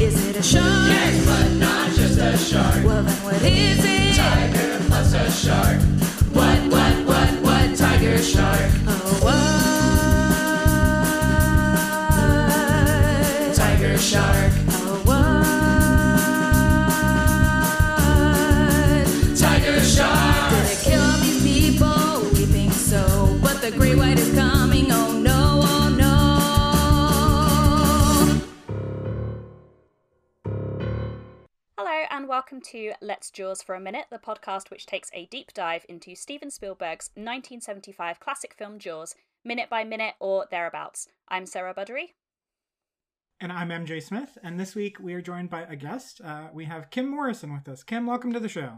Is it a shark? Yes, but not just a shark. Well, then what is it? Tiger plus a shark. What, what, what, what? Tiger shark. Welcome to Let's Jaws for a Minute, the podcast which takes a deep dive into Steven Spielberg's 1975 classic film Jaws, minute by minute or thereabouts. I'm Sarah Buddery. And I'm MJ Smith, and this week we are joined by a guest. Uh, we have Kim Morrison with us. Kim, welcome to the show.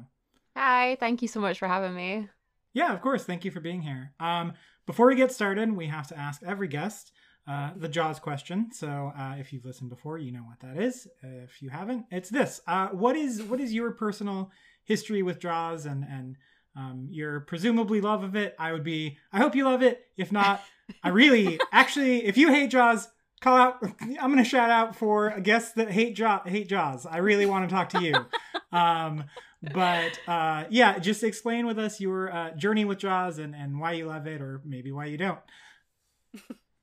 Hi, thank you so much for having me. Yeah, of course. Thank you for being here. Um, before we get started, we have to ask every guest uh, the Jaws question. So uh, if you've listened before, you know what that is. if you haven't, it's this: uh, what is what is your personal history with Jaws and and um, your presumably love of it? I would be. I hope you love it. If not, I really actually, if you hate Jaws, call out. I'm going to shout out for a guest that hate Jaws. Hate Jaws. I really want to talk to you. Um, but uh, yeah, just explain with us your uh, journey with Jaws and and why you love it, or maybe why you don't.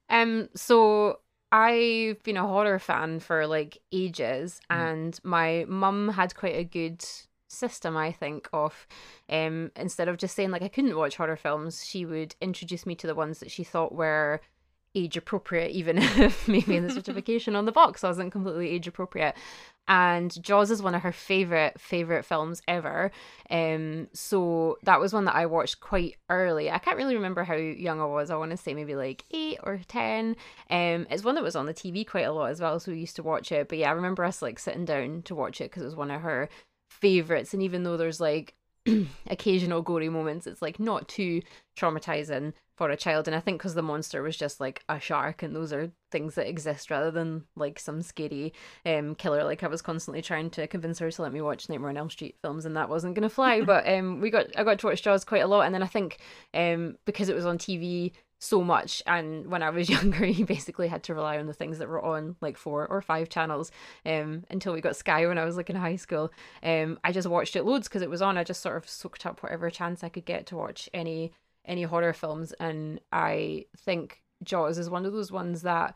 Um, so I've been a horror fan for like ages, and my mum had quite a good system, I think, of um instead of just saying like I couldn't watch horror films, she would introduce me to the ones that she thought were age appropriate, even if maybe the certification on the box wasn't completely age appropriate. And Jaws is one of her favorite favorite films ever. Um, so that was one that I watched quite early. I can't really remember how young I was. I want to say maybe like eight or ten. Um, it's one that was on the TV quite a lot as well, so we used to watch it. But yeah, I remember us like sitting down to watch it because it was one of her favorites. And even though there's like occasional gory moments, it's like not too traumatizing for a child. And I think because the monster was just like a shark, and those are things that exist rather than like some scary um killer. Like I was constantly trying to convince her to let me watch Nightmare on Elm Street films, and that wasn't gonna fly. but um, we got I got to watch Jaws quite a lot, and then I think um because it was on TV so much. And when i was younger you basically had to rely on the things that were on like four or five channels um until we got sky when i was like in high school. Um i just watched it loads because it was on. I just sort of soaked up whatever chance i could get to watch any any horror films. And i think jaws is one of those ones that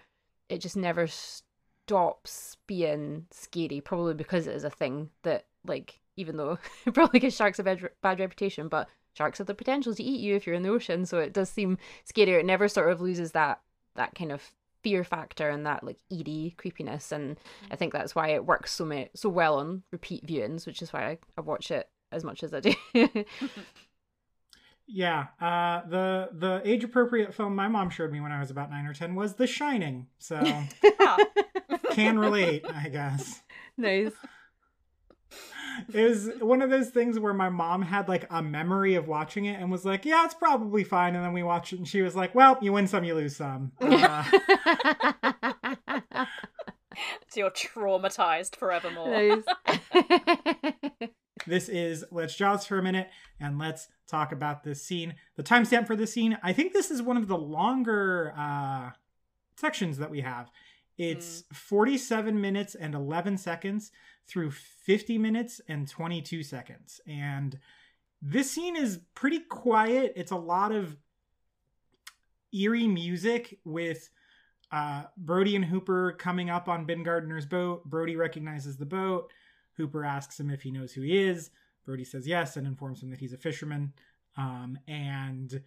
it just never stops being scary probably because it is a thing that like even though it probably gives sharks a bad, bad reputation but sharks have the potential to eat you if you're in the ocean so it does seem scarier it never sort of loses that that kind of fear factor and that like eerie creepiness and i think that's why it works so ma- so well on repeat viewings which is why I, I watch it as much as i do Yeah, uh, the the age appropriate film my mom showed me when I was about nine or ten was The Shining. So can relate, I guess. nice It was one of those things where my mom had like a memory of watching it and was like, "Yeah, it's probably fine." And then we watched it, and she was like, "Well, you win some, you lose some." Uh, So you're traumatized forevermore. this is Let's Jaws for a minute, and let's talk about this scene. The timestamp for this scene, I think this is one of the longer uh, sections that we have. It's 47 minutes and 11 seconds through 50 minutes and 22 seconds. And this scene is pretty quiet. It's a lot of eerie music with uh, Brody and Hooper coming up on Ben Gardner's boat. Brody recognizes the boat. Hooper asks him if he knows who he is. Brody says yes and informs him that he's a fisherman. Um, and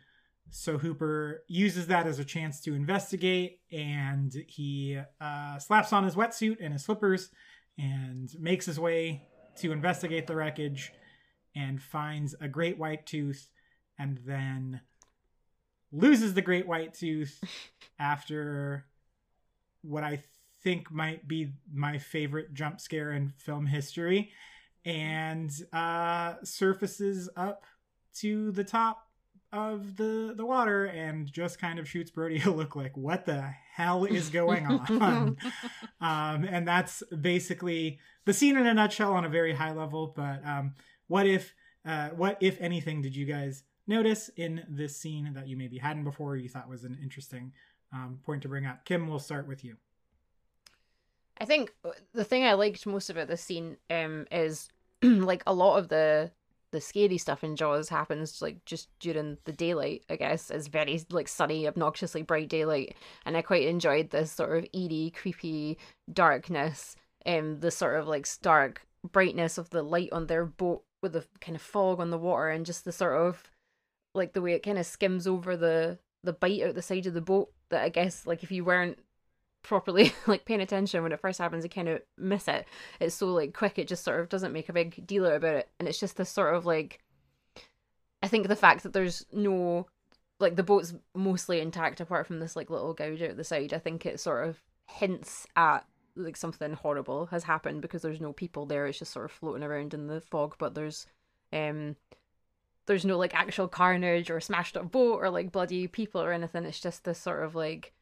so Hooper uses that as a chance to investigate, and he uh, slaps on his wetsuit and his slippers and makes his way to investigate the wreckage and finds a great white tooth and then loses the great white tooth after what I think might be my favorite jump scare in film history and uh, surfaces up to the top of the the water and just kind of shoots Brody a look like what the hell is going on? Um, and that's basically the scene in a nutshell on a very high level but um, what if uh, what if anything did you guys notice in this scene that you maybe hadn't before you thought was an interesting um, point to bring up? Kim we'll start with you. I think the thing I liked most about this scene um is like a lot of the the scary stuff in Jaws happens like just during the daylight, I guess. It's very like sunny, obnoxiously bright daylight. And I quite enjoyed this sort of eerie, creepy darkness, um, the sort of like stark brightness of the light on their boat with the kind of fog on the water and just the sort of like the way it kind of skims over the the bite out the side of the boat that I guess like if you weren't properly like paying attention when it first happens you kind of miss it. It's so like quick it just sort of doesn't make a big deal about it. And it's just this sort of like i think the fact that there's no like the boat's mostly intact apart from this like little gouge out the side i think it sort of hints at like something horrible has happened because there's no people there. It's just sort of floating around in the fog but there's um there's no like actual carnage or smashed up boat or like bloody people or anything. It's just this sort of like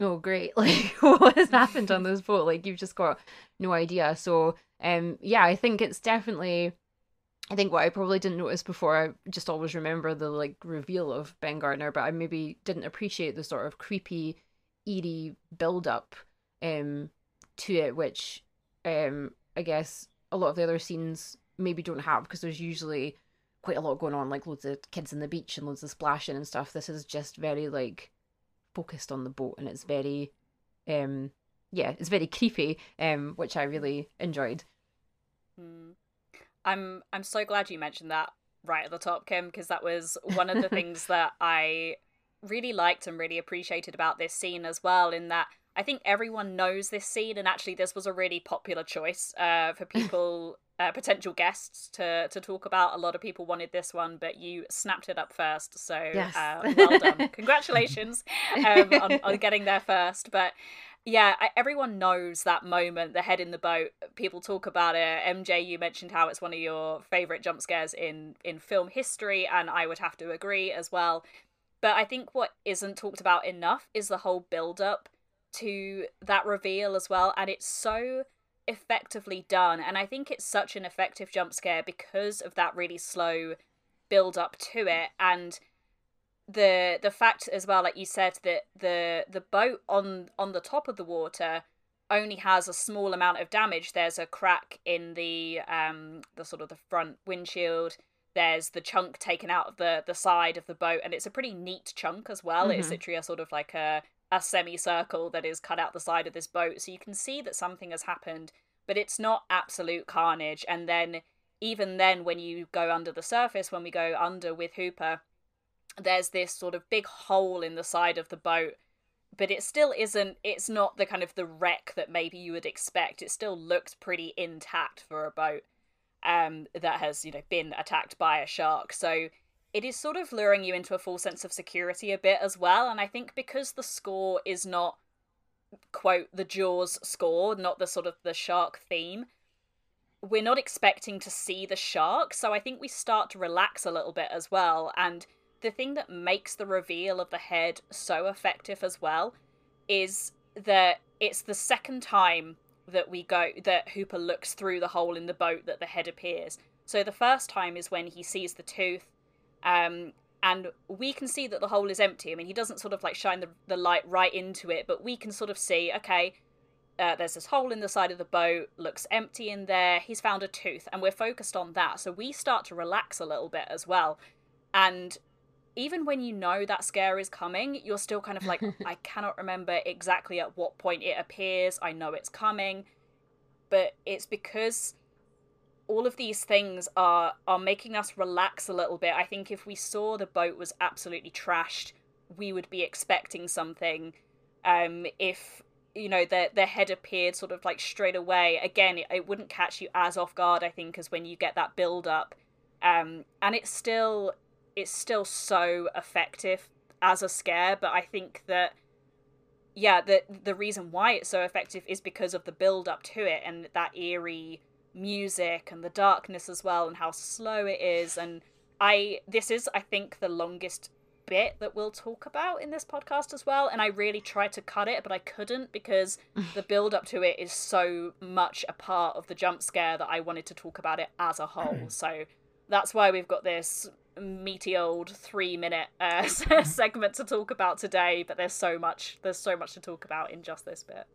oh great. Like what has happened on this boat? Like you've just got no idea. So um yeah i think it's definitely i think what i probably didn't notice before i just always remember the like reveal of ben gardner but i maybe didn't appreciate the sort of creepy eerie build up um to it which um i guess a lot of the other scenes maybe don't have because there's usually quite a lot going on like loads of kids in the beach and loads of splashing and stuff. This is just very like focused on the boat and it's very um yeah it's very creepy um which i really enjoyed Mm. I'm I'm so glad you mentioned that right at the top, Kim, because that was one of the things that I really liked and really appreciated about this scene as well. In that I think everyone knows this scene, and actually this was a really popular choice uh, for people, uh, potential guests to to talk about. A lot of people wanted this one, but you snapped it up first, so Yes. uh, well done, congratulations um, on, on getting there first. But yeah, I, everyone knows that moment, the head in the boat. People talk about it. MJ, you mentioned how it's one of your favorite jump scares in in film history, and I would have to agree as well. But I think what isn't talked about enough is the whole build up to that reveal as well, and it's so effectively done. And I think it's such an effective jump scare because of that really slow build up to it and the the fact as well like you said that the the boat on on the top of the water only has a small amount of damage there's a crack in the um the sort of the front windshield there's the chunk taken out of the the side of the boat and it's a pretty neat chunk as well it's Mhm. literally a sort of like a a semicircle that is cut out the side of this boat so you can see that something has happened but it's not absolute carnage. And then even then when you go under the surface when we go under with hooper there's this sort of big hole in the side of the boat but it still isn't it's not the kind of the wreck that maybe you would expect. It still looks pretty intact for a boat um that has you know been attacked by a shark. So it is sort of luring you into a full sense of security a bit as well and i think because the score is not quote the jaws score not the sort of the shark theme we're not expecting to see the shark so i think we start to relax a little bit as well and the thing that makes the reveal of the head so effective as well is that it's the second time that we go that Hooper looks through the hole in the boat that the head appears. So the first time is when he sees the tooth, um, and we can see that the hole is empty. I mean, he doesn't sort of like shine the the light right into it, but we can sort of see, okay, uh, there's this hole in the side of the boat, looks empty in there. He's found a tooth, and we're focused on that. So we start to relax a little bit as well. And even when you know that scare is coming, you're still kind of like, I cannot remember exactly at what point it appears. I know it's coming, but it's because all of these things are are making us relax a little bit. I think if we saw the boat was absolutely trashed, we would be expecting something. Um, if you know the the head appeared sort of like straight away, again, it, it wouldn't catch you as off guard. I think as when you get that build up, um, and it's still it's still so effective as a scare. But I think that yeah, the the reason why it's so effective is because of the build up to it and that eerie music and the darkness as well and how slow it is. And I this is I think the longest bit that we'll talk about in this podcast as well. And I really tried to cut it but I couldn't because the build up to it is so much a part of the jump scare that I wanted to talk about it as a whole. So that's why we've got this meaty old three minute uh, segment to talk about today. But there's so much there's so much to talk about in just this bit.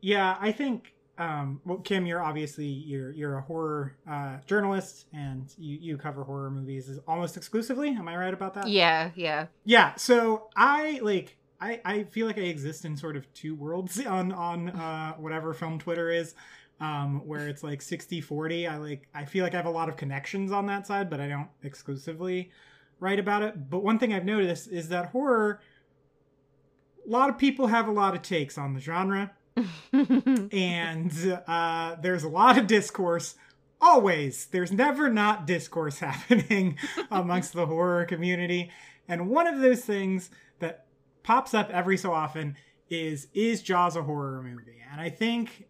Yeah, I think um well Kim, you're obviously you're you're a horror uh journalist and you, you cover horror movies almost exclusively. Am I right about that? Yeah, yeah. Yeah, so I like I, I feel like I exist in sort of two worlds on on uh, whatever film Twitter is, um, where it's like 60-40. I like I feel like I have a lot of connections on that side, but I don't exclusively write about it. But one thing I've noticed is that horror, a lot of people have a lot of takes on the genre, and uh, there's a lot of discourse. Always, there's never not discourse happening amongst the horror community, and one of those things that pops up every so often is is Jaws a horror movie? And I think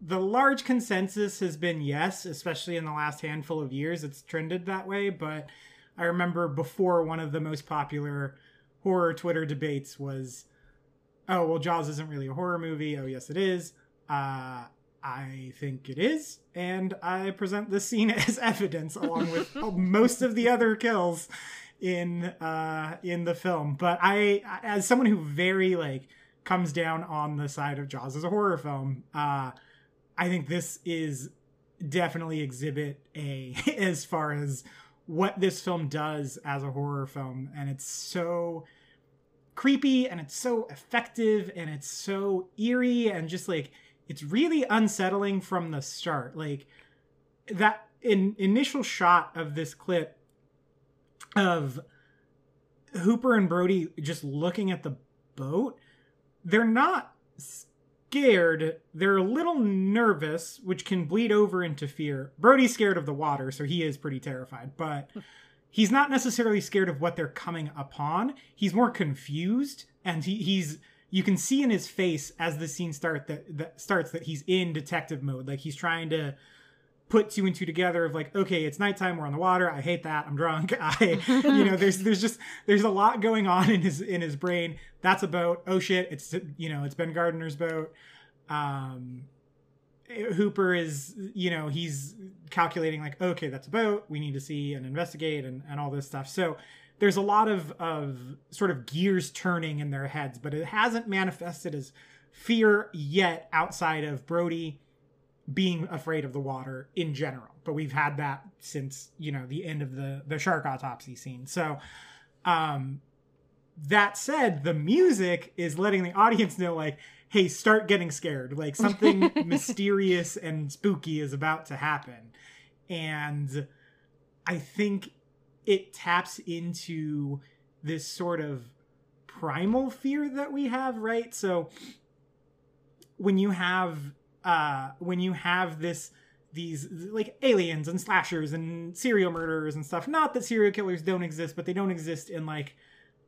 the large consensus has been yes, especially in the last handful of years. It's trended that way, but I remember before one of the most popular horror Twitter debates was, "Oh, well, Jaws isn't really a horror movie." Oh, yes, it is. Uh, I think it is, and I present this scene as evidence along with most of the other kills in uh in the film but i as someone who very like comes down on the side of jaws as a horror film uh i think this is definitely exhibit a as far as what this film does as a horror film and it's so creepy and it's so effective and it's so eerie and just like it's really unsettling from the start like that in initial shot of this clip of Hooper and Brody just looking at the boat, they're not scared. They're a little nervous, which can bleed over into fear. Brody's scared of the water, so he is pretty terrified, but he's not necessarily scared of what they're coming upon. He's more confused, and he, he's you can see in his face as the scene start that, that starts that he's in detective mode. Like he's trying to put two and two together of like okay it's nighttime we're on the water i hate that i'm drunk i you know there's there's just there's a lot going on in his in his brain that's a boat oh shit it's you know it's ben gardner's boat um hooper is you know he's calculating like okay that's a boat we need to see and investigate and, and all this stuff so there's a lot of of sort of gears turning in their heads but it hasn't manifested as fear yet outside of brody being afraid of the water in general. But we've had that since, you know, the end of the the shark autopsy scene. So um that said, the music is letting the audience know like, hey, start getting scared. Like something mysterious and spooky is about to happen. And I think it taps into this sort of primal fear that we have, right? So when you have uh, when you have this these like aliens and slashers and serial murderers and stuff. Not that serial killers don't exist, but they don't exist in like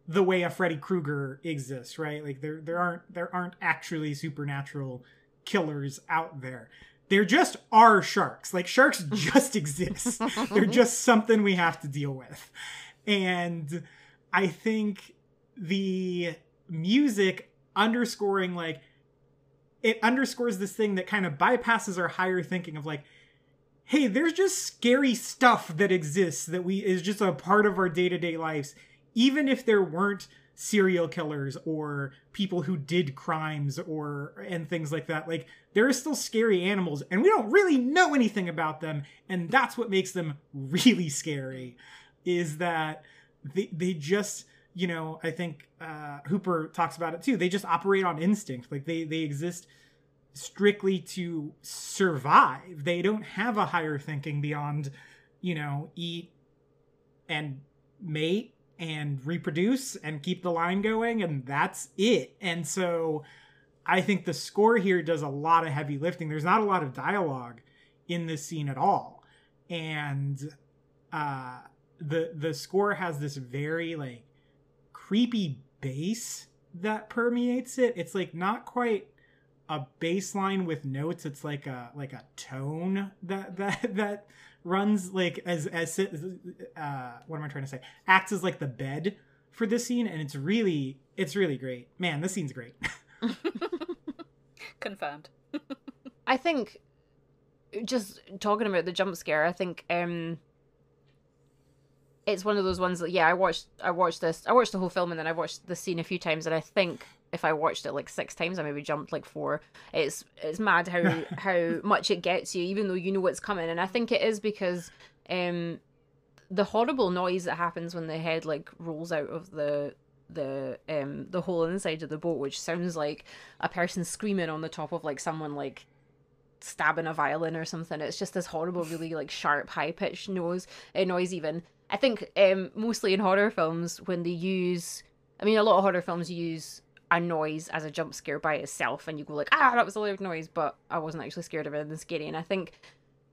the way a Freddy Krueger exists, right? Like there there aren't there aren't actually supernatural killers out there. There just are sharks. Like sharks just exist. They're just something we have to deal with. And I think the music underscoring like it underscores this thing that kind of bypasses our higher thinking of like hey there's just scary stuff that exists that we is just a part of our day-to-day lives even if there weren't serial killers or people who did crimes or and things like that like there are still scary animals and we don't really know anything about them and that's what makes them really scary is that they they just you know, I think uh, Hooper talks about it too. They just operate on instinct. Like they they exist strictly to survive. They don't have a higher thinking beyond, you know, eat and mate and reproduce and keep the line going and that's it. And so I think the score here does a lot of heavy lifting. There's not a lot of dialogue in this scene at all. And uh the the score has this very like creepy bass that permeates it. It's like not quite a bass line with notes. It's like a like a tone that that that runs like as as uh what am I trying to say? Acts as like the bed for this scene and it's really it's really great. Man, this scene's great. Confirmed. I think just talking about the jump scare, I think um it's one of those ones that yeah, I watched I watched this I watched the whole film and then I watched the scene a few times and I think if I watched it like six times, I maybe jumped like four. It's it's mad how how much it gets you, even though you know what's coming. And I think it is because um the horrible noise that happens when the head like rolls out of the the um the hole inside of the boat, which sounds like a person screaming on the top of like someone like stabbing a violin or something. It's just this horrible, really like sharp, high pitched noise. uh, noise. Even I think um mostly in horror films when they use, I mean, a lot of horror films use a noise as a jump scare by itself, and you go like, ah, that was a loud noise, but I wasn't actually scared of anything scary. And I think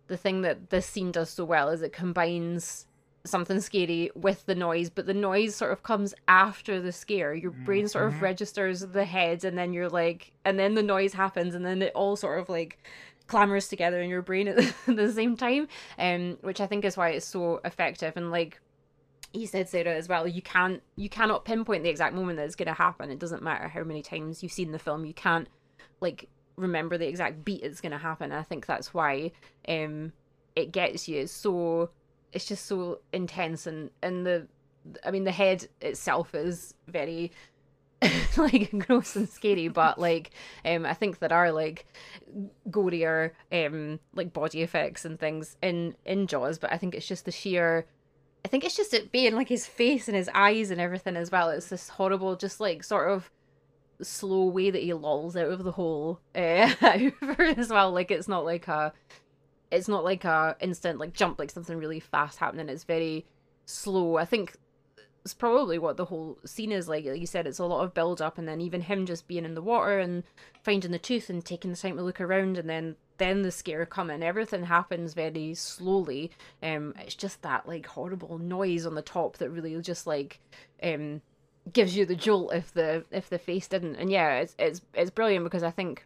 the thing that this scene does so well is it combines something scary with the noise, but the noise sort of comes after the scare. Your brain sort of registers the head, and then you're like, and then the noise happens, and then it all sort of like clamors together in your brain at the same time. Um, which I think is why it's so effective. And like he said, Sarah as well, you can't, you cannot pinpoint the exact moment that it's going to happen. It doesn't matter how many times you've seen the film. You can't like remember the exact beat it's going to happen. I think that's why um it gets you so it's just so intense and and the I mean the head itself is very like gross and scary but like um I think there are like gorier um like body effects and things in in Jaws but I think it's just the sheer I think it's just it being like his face and his eyes and everything as well. It's this horrible just like sort of slow way that he lolls out of the hole uh, as well. Like it's not like a it's not like a instant like jump like something really fast happening. It's very slow. I think it's probably what the whole scene is like. Like you said it's a lot of build up and then even him just being in the water and finding the tooth and taking the time to look around and then then the scare coming. Everything happens very slowly. Um it's just that like horrible noise on the top that really just like um gives you the jolt if the if the face didn't. And yeah it's it's it's brilliant because i think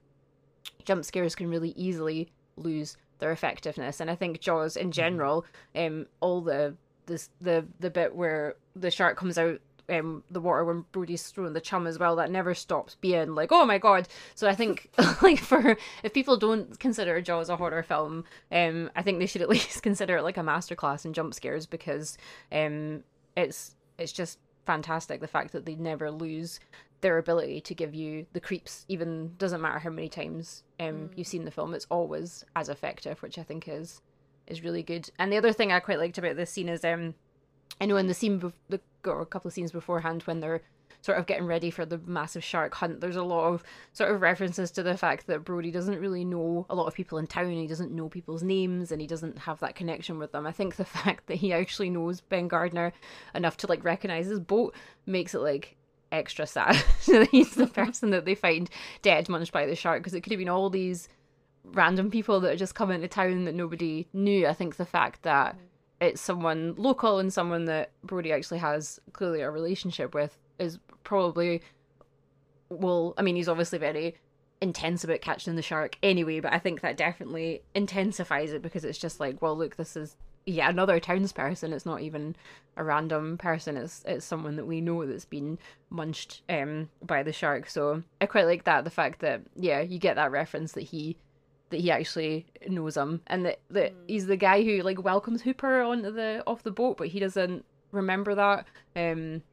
jump scares can really easily lose their effectiveness. And I think Jaws in general, um, all the this the the bit where the shark comes out um the water when Brody's throwing the chum as well, that never stops being like, oh my god. So I think like for if people don't consider Jaws a horror film, um, I think they should at least consider it like a masterclass in jump scares because um it's it's just fantastic the fact that they never lose their ability to give you the creeps even doesn't matter how many times um mm. you've seen the film it's always as effective which i think is is really good. And the other thing i quite liked about this scene is um i know in the scene be- the or a couple of scenes beforehand when they're sort of getting ready for the massive shark hunt there's a lot of sort of references to the fact that brody doesn't really know a lot of people in town he doesn't know people's names and he doesn't have that connection with them. I think the fact that he actually knows ben gardner enough to like recognize his boat makes it like extra sad that he's the person that they find dead, munched by the shark, because it could have been all these random people that are just come into town that nobody knew. I think the fact that it's someone local and someone that Brody actually has clearly a relationship with is probably well I mean he's obviously very intense about catching the shark anyway, but I think that definitely intensifies it because it's just like, well look, this is yeah, another townsperson. It's not even a random person. It's it's someone that we know that's been munched um by the shark. So I quite like that. The fact that yeah, you get that reference that he that he actually knows him and that, that mm. he's the guy who like welcomes Hooper onto the off the boat, but he doesn't remember that. Um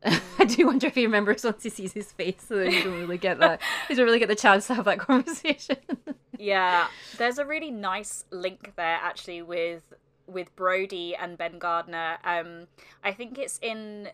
I do wonder if he remembers once he sees his face, so that you don't really get that. he doesn't really get the chance to have that conversation. yeah, there's a really nice link there actually with with Brody and Ben Gardner. Um, I think it's in.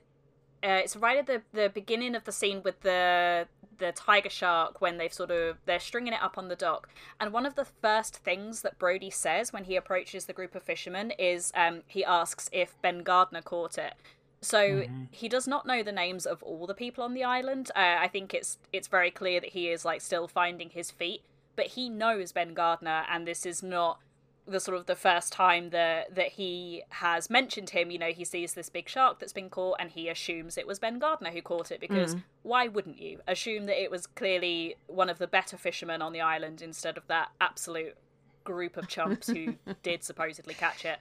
Uh, it's right at the, the beginning of the scene with the the tiger shark when they've sort of they're stringing it up on the dock. And one of the first things that brody says when he approaches the group of fishermen is um, he asks if ben gardner caught it. So mm-hmm. he does not know the names of all the people on the island. Uh, i think it's it's very clear that he is like still finding his feet. But he knows ben gardner and this is not the sort of the first time that that he has mentioned him, you know, he sees this big shark that's been caught and he assumes it was Ben Gardner who caught it because mm. why wouldn't you assume that it was clearly one of the better fishermen on the island instead of that absolute group of chumps who did supposedly catch it.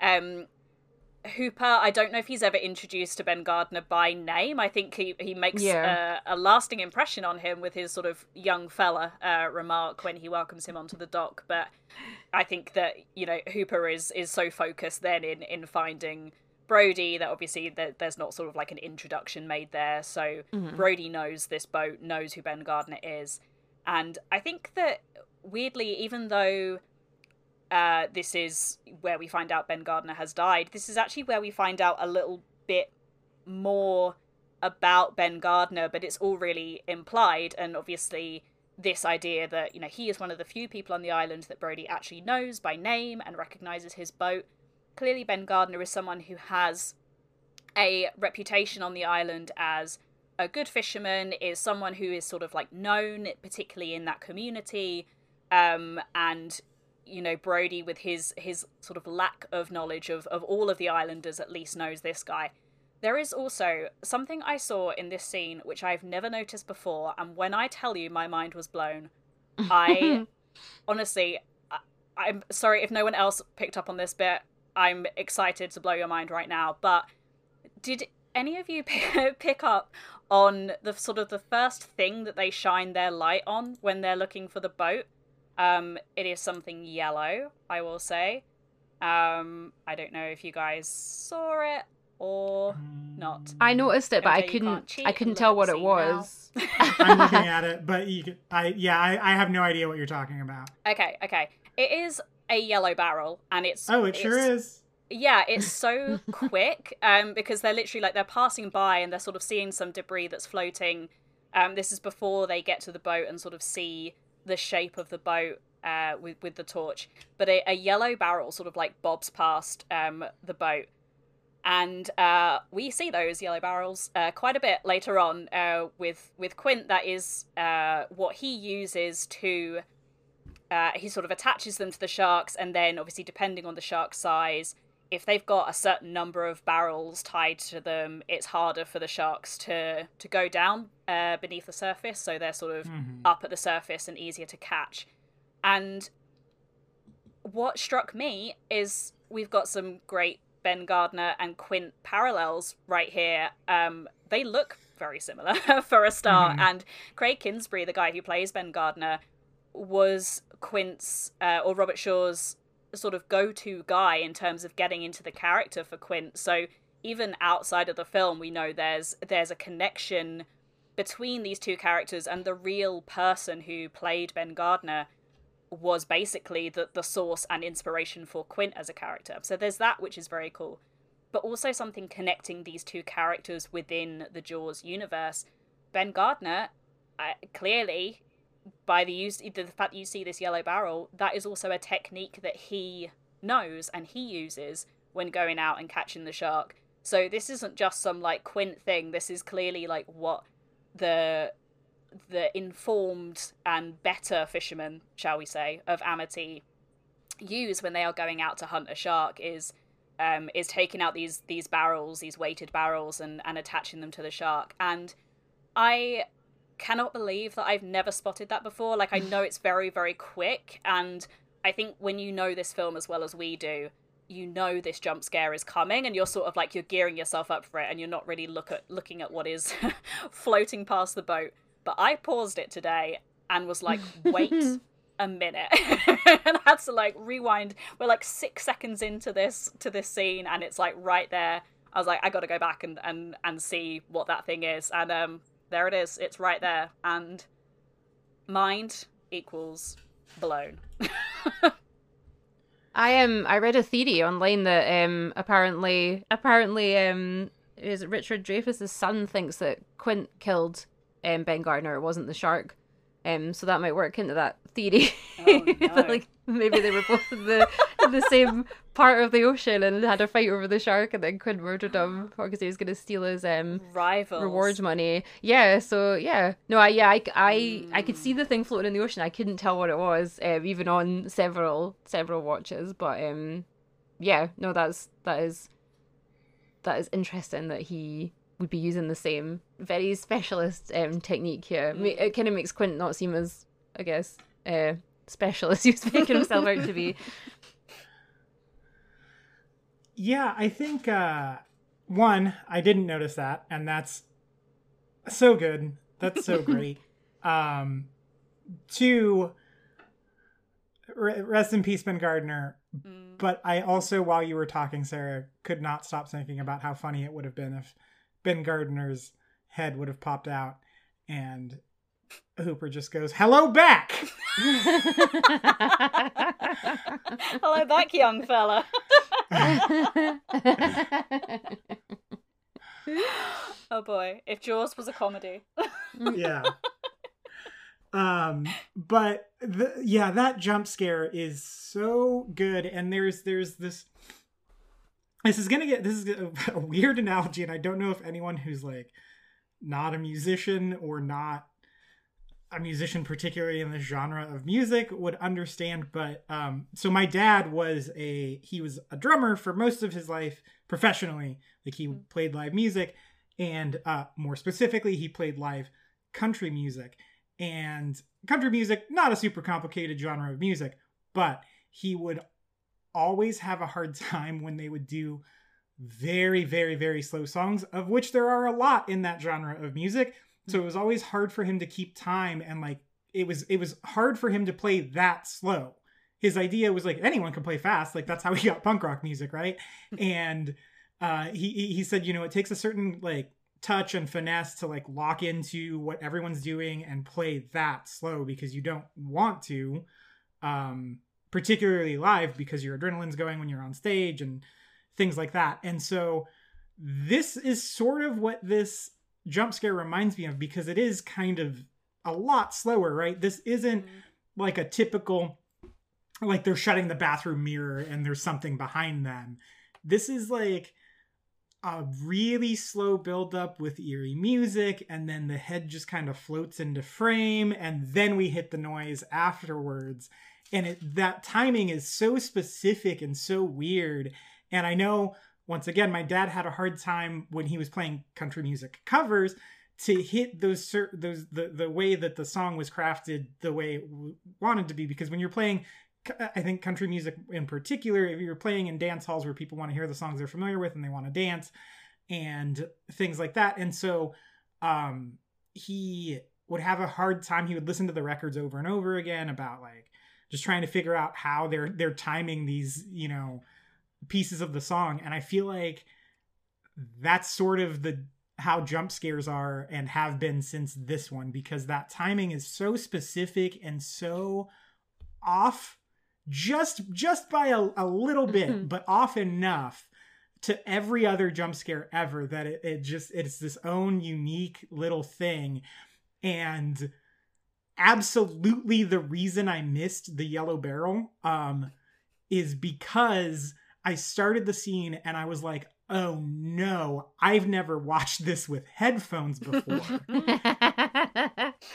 Um, Hooper, I don't know if he's ever introduced to Ben Gardner by name. I think he, he makes yeah. a, a, lasting impression on him with his sort of young fella uh, remark when he welcomes him onto the dock. But I think that, you know, Hooper is, is so focused then in, in finding Brody that obviously there, there's not sort of like an introduction made there. So Mhm. Brody knows this boat, knows who Ben Gardner is. And I think that weirdly, even though uh, this is where we find out Ben Gardner has died, this is actually where we find out a little bit more about Ben Gardner, but it's all really implied. And obviously, this idea that, you know, he is one of the few people on the island that Brody actually knows by name and recognizes his boat. Clearly, Ben Gardner is someone who has a reputation on the island as a good fisherman, is someone who is sort of like known, particularly in that community. Um, and you know Brody with his his sort of lack of knowledge of of all of the islanders at least knows this guy. There is also something I saw in this scene which I've never noticed before, and when I tell you my mind was blown, I honestly, I, I'm sorry if no one else picked up on this bit. I'm excited to blow your mind right now, but did any of you pick, pick up on the sort of the first thing that they shine their light on when they're looking for the boat? Um, it is something yellow, I will say. Um, I don't know if you guys saw it or not. I noticed it, but I MJ, you couldn't. I couldn't tell what it was. I'm looking at it, but you, could- I yeah, I, I have no idea what you're talking about. Okay, okay. It is a yellow barrel, and it's Oh, it sure is. Yeah, it's so quick um, because they're literally like they're passing by and they're sort of seeing some debris that's floating. Um, this is before they get to the boat and sort of see the shape of the boat uh, with with the torch. But a, a yellow barrel sort of like bobs past um, the boat, and uh, we see those yellow barrels uh, quite a bit later on uh, with with Quint. That is uh, what he uses to. Uh, he sort of attaches them to the sharks, and then obviously, depending on the shark size, if they've got a certain number of barrels tied to them, it's harder for the sharks to to go down uh, beneath the surface. So they're sort of Mhm. up at the surface and easier to catch. And what struck me is we've got some great Ben Gardner and Quint parallels right here. Um, they look very similar for a start. Mhm. And Craig Kingsbury, the guy who plays Ben Gardner, was Quint's uh, or Robert Shaw's sort of go-to guy in terms of getting into the character for Quint. So even outside of the film, we know there's there's a connection between these two characters and the real person who played Ben Gardner was basically the, the source and inspiration for Quint as a character. So there's that, which is very cool. But also something connecting these two characters within the Jaws universe. Ben Gardner, uh, clearly, by the use the fact that you see this yellow barrel, that is also a technique that he knows and he uses when going out and catching the shark. So this isn't just some like Quint thing. This is clearly like what the the informed and better fishermen, shall we say, of Amity use when they are going out to hunt a shark is um, is taking out these these barrels, these weighted barrels, and and attaching them to the shark. And I cannot believe that I've never spotted that before. Like I know it's very very quick, and I think when you know this film as well as we do, you know this jump scare is coming, and you're sort of like you're gearing yourself up for it, and you're not really look at looking at what is floating past the boat. But I paused it today and was like, wait a minute and I had to like rewind we're like six seconds into this to this scene and it's like right there i was like i gotta go back and and and see what that thing is and um there it is it's right there and mind equals blown I am. Um, I read a theory online that um apparently apparently um is Richard Dreyfuss's son thinks that Quint killed um Ben Gardner. It wasn't the shark. Um, so that might work into that theory. Oh, no. Like maybe they were both in the in the same part of the ocean and had a fight over the shark, and then Quint murdered him because he was going to steal his um rivals reward money. Yeah, so yeah, no, I yeah, I, I, I could Mm. see the thing floating in the ocean. I couldn't tell what it was, um, even on several several watches. But um, yeah, no, that's that is that is interesting that he would be using the same very specialist um technique here. Ma- It kind of makes Quint not seem as, I guess, uh, special as he was making himself out to be. Yeah, I think uh one, I didn't notice that, and that's so good. That's so great. Um two, re- rest in peace, Ben Gardner. Mm. But I also, while you were talking, Sarah, could not stop thinking about how funny it would have been if Ben Gardner's head would have popped out and Hooper just goes, "Hello back." Hello back, young fella. oh boy, if Jaws was a comedy. yeah. Um, but the, yeah, that jump scare is so good, and there's there's this. This is gonna get this is a, a weird analogy, and I don't know if anyone who's like not a musician or not a musician particularly in the genre of music would understand but um so my dad was a he was a drummer for most of his life professionally. Like he played live music and uh more specifically he played live country music. And country music not a super complicated genre of music but he would always have a hard time when they would do very very very slow songs of which there are a lot in that genre of music so it was always hard for him to keep time and like it was it was hard for him to play that slow. His idea was like anyone can play fast like that's how he got punk rock music right? And uh he he he said you know it takes a certain like touch and finesse to like lock into what everyone's doing and play that slow because you don't want to um particularly live because your adrenaline's going when you're on stage and things like that. And so this is sort of what this jump scare reminds me of because it is kind of a lot slower right? This isn't mm-hmm. like a typical like they're shutting the bathroom mirror and there's something behind them. This is like a really slow build up with eerie music and then the head just kind of floats into frame and then we hit the noise afterwards. And it that timing is so specific and so weird. And i know once again my dad had a hard time when he was playing country music covers to hit those those the the way that the song was crafted the way it wanted to be. Because when you're playing I think country music in particular if you're playing in dance halls where people want to hear the songs they're familiar with and they want to dance and things like that. And so um he would have a hard time he would listen to the records over and over again about like just trying to figure out how they're they're timing these you know pieces of the song and i feel like that's sort of the how jump scares are and have been since this one because that timing is so specific and so off just just by a, a little bit but off enough to every other jump scare ever that it, it just it's this own unique little thing. And absolutely the reason i missed the yellow barrel um is because I started the scene and I was like, oh no, I've never watched this with headphones before.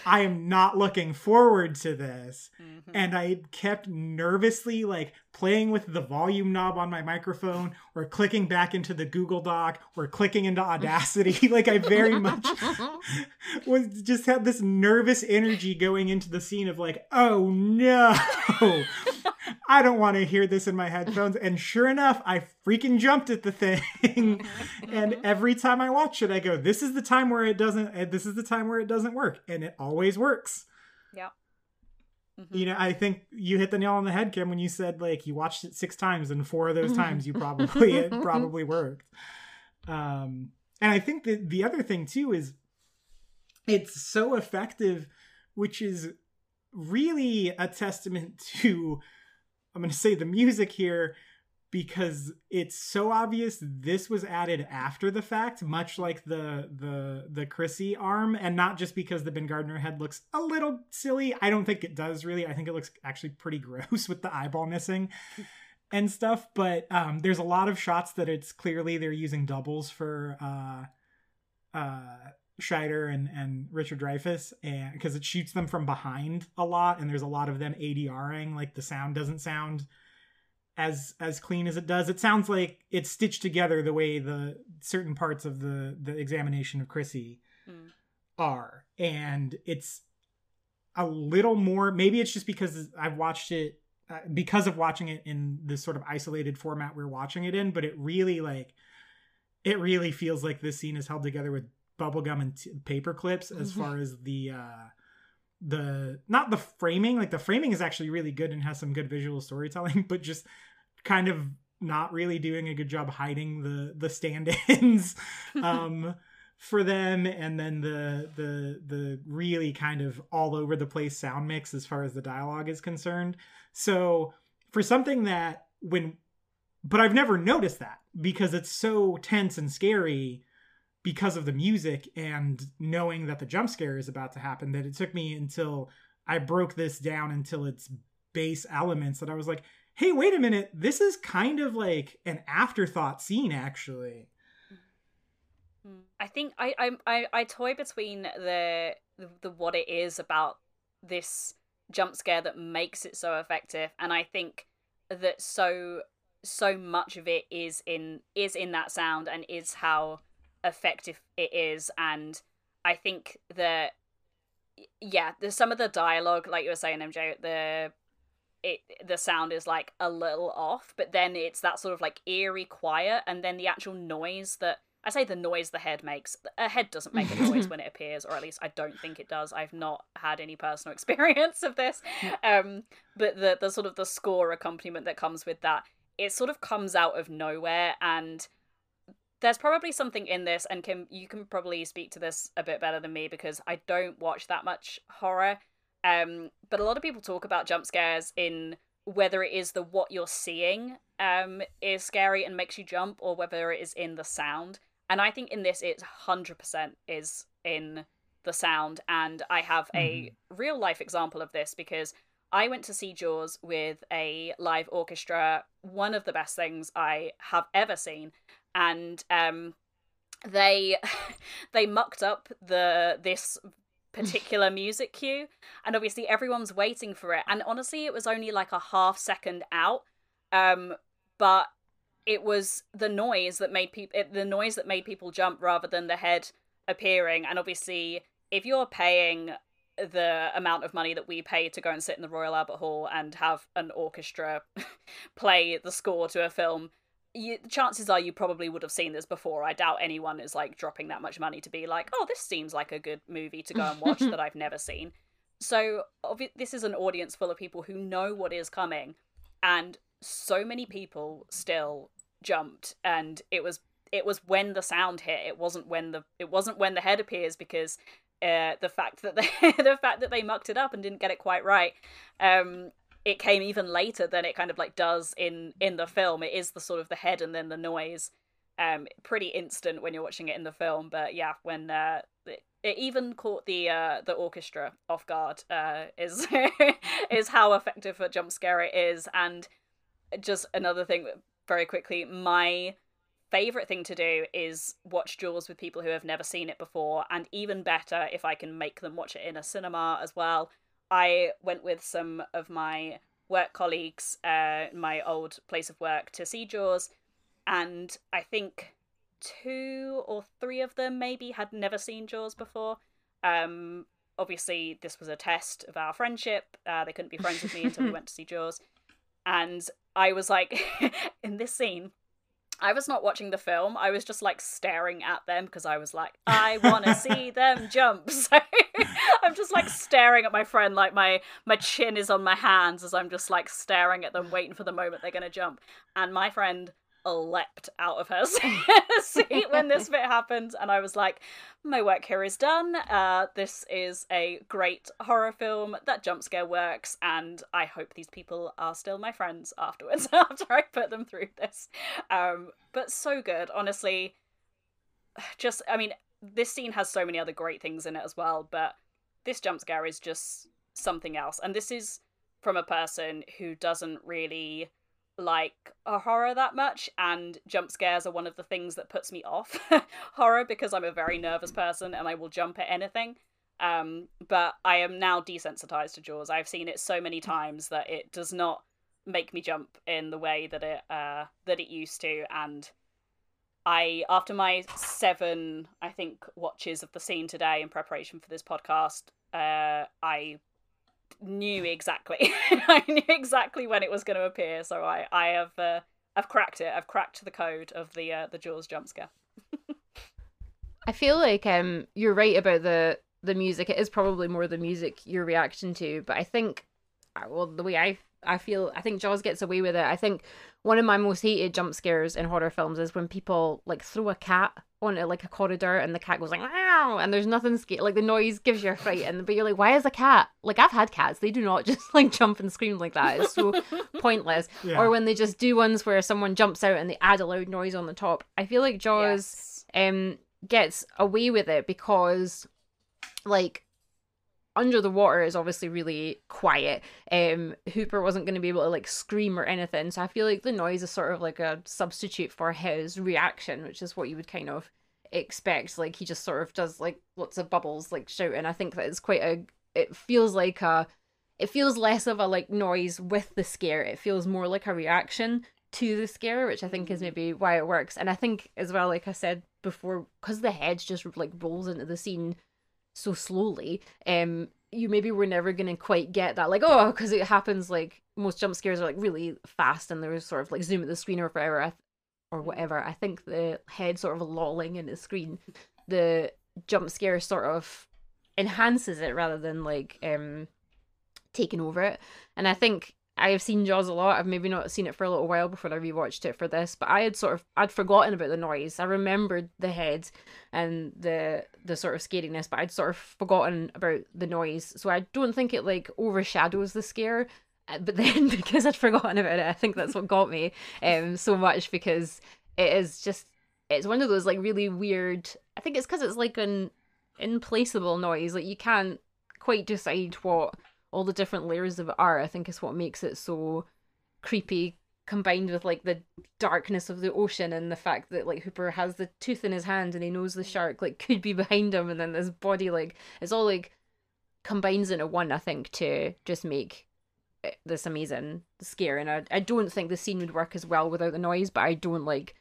I am not looking forward to this. Mhm. And I kept nervously like playing with the volume knob on my microphone or clicking back into the Google Doc or clicking into Audacity. like I very much was just had this nervous energy going into the scene of like, oh no. I don't want to hear this in my headphones. And sure enough, I freaking jumped at the thing. and every time I watch it, I go, this is the time where it doesn't, this is the time where it doesn't work. And it always works. Yeah. Mhm. You know, I think you hit the nail on the head, Kim, when you said like you watched it six times and four of those times you probably, it probably worked. Um, and I think that the other thing too is it's so effective, which is really a testament to I'm going to say the music here because it's so obvious this was added after the fact much like the the the Chrissy arm and not just because the Ben Gardner head looks a little silly I don't think it does really I think it looks actually pretty gross with the eyeball missing and stuff but um there's a lot of shots that it's clearly they're using doubles for uh uh Scheider and, and Richard Dreyfuss, and because it shoots them from behind a lot, and there's a lot of them ADRing. Like the sound doesn't sound as as clean as it does. It sounds like it's stitched together the way the certain parts of the the examination of Chrissy Mm. are, and it's a little more. Maybe it's just because I've watched it uh, because of watching it in this sort of isolated format we're watching it in, but it really like it really feels like this scene is held together with bubblegum and t- paper clips as Mhm. far as the uh the not the framing like the framing is actually really good and has some good visual storytelling but just kind of not really doing a good job hiding the the stand-ins um for them. And then the the the really kind of all over the place sound mix as far as the dialogue is concerned. So for something that when but I've never noticed that because it's so tense and scary because of the music and knowing that the jump scare is about to happen that it took me until I broke this down until its base elements that I was like, hey, wait a minute, this is kind of like an afterthought scene actually. Hmm. I think I I I, toy between the the what it is about this jump scare that makes it so effective, and I think that so so much of it is in is in that sound and is how effective it is, and I think that yeah, there's some of the dialogue, like you were saying, MJ, the it the sound is like a little off, but then it's that sort of like eerie quiet, and then the actual noise that I say the noise the head makes. A head doesn't make a noise when it appears, or at least I don't think it does. I've not had any personal experience of this. Um, but the the sort of the score accompaniment that comes with that, it sort of comes out of nowhere, and there's probably something in this, and can you can probably speak to this a bit better than me because I don't watch that much horror. Um, but a lot of people talk about jump scares in whether it is the what you're seeing um is scary and makes you jump or whether it is in the sound and I think in this it's hundred percent is in the sound, and I have a mm. real life example of this because I went to see Jaws with a live orchestra, one of the best things I have ever seen, and um, they they mucked up the this particular music cue and obviously everyone's waiting for it and honestly it was only like a half second out um but it was the noise that made people the noise that made people jump rather than the head appearing and obviously if you're paying the amount of money that we pay to go and sit in the Royal Albert Hall and have an orchestra play the score to a film you, chances are you probably would have seen this before. I doubt anyone is like dropping that much money to be like, oh, this seems like a good movie to go and watch that I've never seen. So this is an audience full of people who know what is coming, and so many people still jumped and it was it was when the sound hit it wasn't when the it wasn't when the head appears because uh, the fact that they the fact that they mucked it up and didn't get it quite right um it came even later than it kind of like does in in the film. It is the sort of the head and then the noise um pretty instant when you're watching it in the film. But yeah when uh it, even caught the uh the orchestra off guard uh is is how effective a jump scare it is. And just another thing very quickly, my favorite thing to do is watch Jaws with people who have never seen it before, and even better if I can make them watch it in a cinema as well. I went with some of my work colleagues, uh, my old place of work, to see Jaws, and I think two or three of them maybe had never seen Jaws before. Um, obviously, this was a test of our friendship. Uh, they couldn't be friends with me until we went to see Jaws and I was like, in this scene, I was not watching the film. I was just like staring at them because I was like, I want to see them jump. So I'm just like staring at my friend, like my my chin is on my hands as I'm just like staring at them, waiting for the moment they're gonna jump. And my friend leapt out of her seat when this bit happened, and I was like, "My work here is done. Uh, this is a great horror film. That jump scare works, and I hope these people are still my friends afterwards after I put them through this." Um, but so good, honestly. Just, I mean, this scene has so many other great things in it as well, but this jump scare is just something else, and this is from a person who doesn't really like a horror that much and jump scares are one of the things that puts me off horror because I'm a very nervous person and I will jump at anything. Um, but I am now desensitized to Jaws. I've seen it so many times that it does not make me jump in the way that it uh that it used to and I after my seven I think watches of the scene today in preparation for this podcast uh I knew exactly. I knew exactly when it was going to appear, so I I have uh, I've cracked it. I've cracked the code of the uh, the Jaws jump scare. I feel like um you're right about the the music. It is probably more the music your reaction to, but I think uh, well the way I I feel I think Jaws gets away with it. I think one of my most hated jump scares in horror films is when people like throw a cat onto like a corridor and the cat goes like wow and there's nothing scary like the noise gives you a fright and but you're like why is a cat like I've had cats they do not just like jump and scream like that it's so pointless Yeah. or when they just do ones where someone jumps out and they add a loud noise on the top I feel like Jaws Yes. um gets away with it because like under the water is obviously really quiet. Um hooper wasn't going to be able to like scream or anything so i feel like the noise is sort of like a substitute for his reaction which is what you would kind of expect. Like he just sort of does like lots of bubbles like shouting. I think that it's quite a it feels like a it feels less of a like noise with the scare. It feels more like a reaction to the scare which i think is maybe why it works. And i think as well like i said before because the head just like rolls into the scene so slowly um you maybe were never gonna quite get that like oh because it happens like most jump scares are like really fast and there's sort of like zoom at the screen or forever I th- or whatever. I think the head sort of lolling in the screen the jump scare sort of enhances it rather than like um taking over it. And i think I've seen Jaws a lot. I've maybe not seen it for a little while before I rewatched it for this, but I had sort of I'd forgotten about the noise. I remembered the head and the the sort of scariness, but I'd sort of forgotten about the noise. So I don't think it like overshadows the scare. Uh, But then because I'd forgotten about it, I think that's what got me um so much because it is just it's one of those like really weird. I think it's because it's like an implaceable noise. Like you can't quite decide what all the different layers of art. I think is what makes it so creepy combined with like the darkness of the ocean and the fact that like Hooper has the tooth in his hand and he knows the shark like could be behind him and then this body like it's all like combines into one I think to just make this amazing scare and I, I don't think the scene would work as well without the noise but I don't like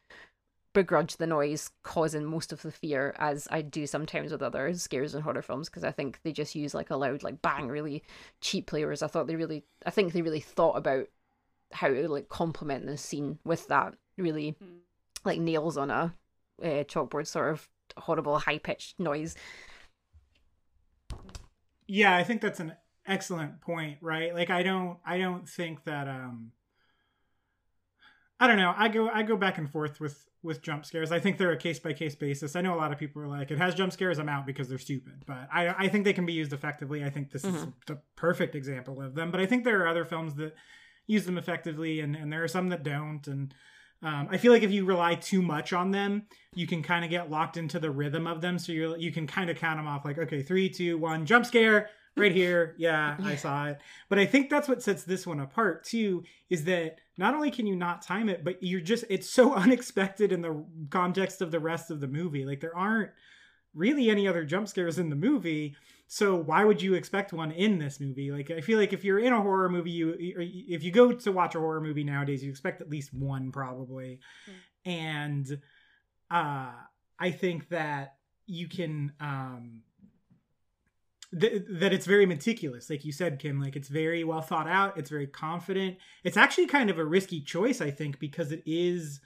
begrudge the noise causing most of the fear as I do sometimes with other scares and horror films because I think they just use like a loud like bang really cheaply whereas I thought they really I think they really thought about how to like complement the scene with that really Hmm. like nails on a uh, chalkboard sort of horrible high pitched noise. Yeah, I think that's an excellent point, right? Like I don't I don't think that um I don't know. I go I go back and forth with with jump scares. I think they're a case by case basis. I know a lot of people are like, it has jump scares, I'm out because they're stupid. But I I think they can be used effectively. I think this is the perfect example of them. But I think there are other films that use them effectively and, and there are some that don't. And um, I feel like if you rely too much on them, you can kind of get locked into the rhythm of them. So you you can kind of count them off like, okay, three, two, one, jump scare right here. Yeah, I saw it. But I think that's what sets this one apart too, is that not only can you not time it, but you're just it's so unexpected in the context of the rest of the movie. Like there aren't really any other jump scares in the movie. So why would you expect one in this movie? Like I feel like if you're in a horror movie, you if you go to watch a horror movie nowadays, you expect at least one probably. And uh I think that you can um th- that it's very meticulous like you said kim like it's very well thought out it's very confident it's actually kind of a risky choice i think because it is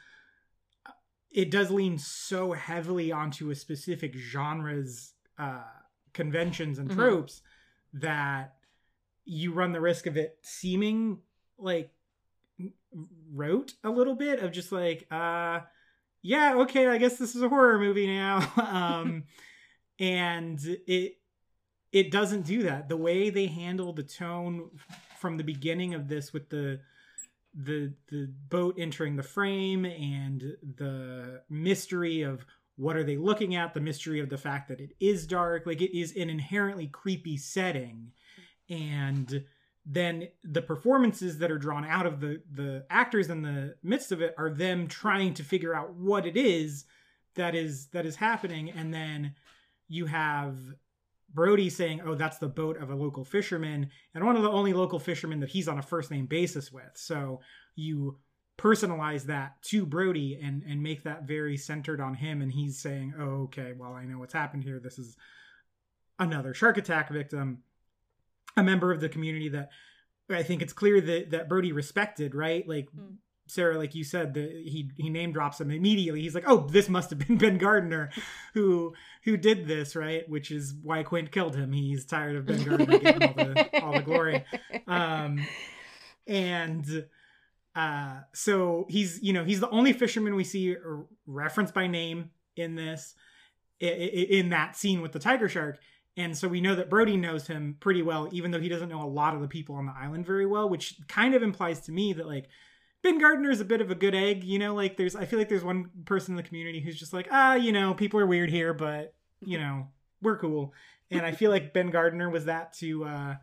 it does lean so heavily onto a specific genre's uh conventions and Mhm. tropes that you run the risk of it seeming like rote a little bit of just like uh yeah okay i guess this is a horror movie now um and it it doesn't do that. The way they handle the tone from the beginning of this with the the the boat entering the frame and the mystery of what are they looking at the mystery of the fact that it is dark like it is an inherently creepy setting. And then the performances that are drawn out of the the actors in the midst of it are them trying to figure out what it is that is that is happening. And then you have Brody saying, "Oh, that's the boat of a local fisherman," and one of the only local fishermen that he's on a first name basis with. So you personalize that to Brody and and make that very centered on him, and he's saying, "Oh, okay, well, I know what's happened here. This is another shark attack victim, a member of the community that I think it's clear that that Brody respected, right? Like." Hmm. Sarah, like you said, the, he he name drops him immediately. He's like, "Oh, this must have been Ben Gardner, who who did this, right?" Which is why Quint killed him. He's tired of Ben Gardner getting all the all the glory. Um, and uh, so he's you know he's the only fisherman we see referenced by name in this in that scene with the tiger shark and so we know that Brody knows him pretty well, even though he doesn't know a lot of the people on the island very well, which kind of implies to me that like Ben Gardner is a bit of a good egg, you know, like there's I feel like there's one person in the community who's just like, ah, you know, people are weird here, but you know, we're cool. And I feel like Ben Gardner was that to uh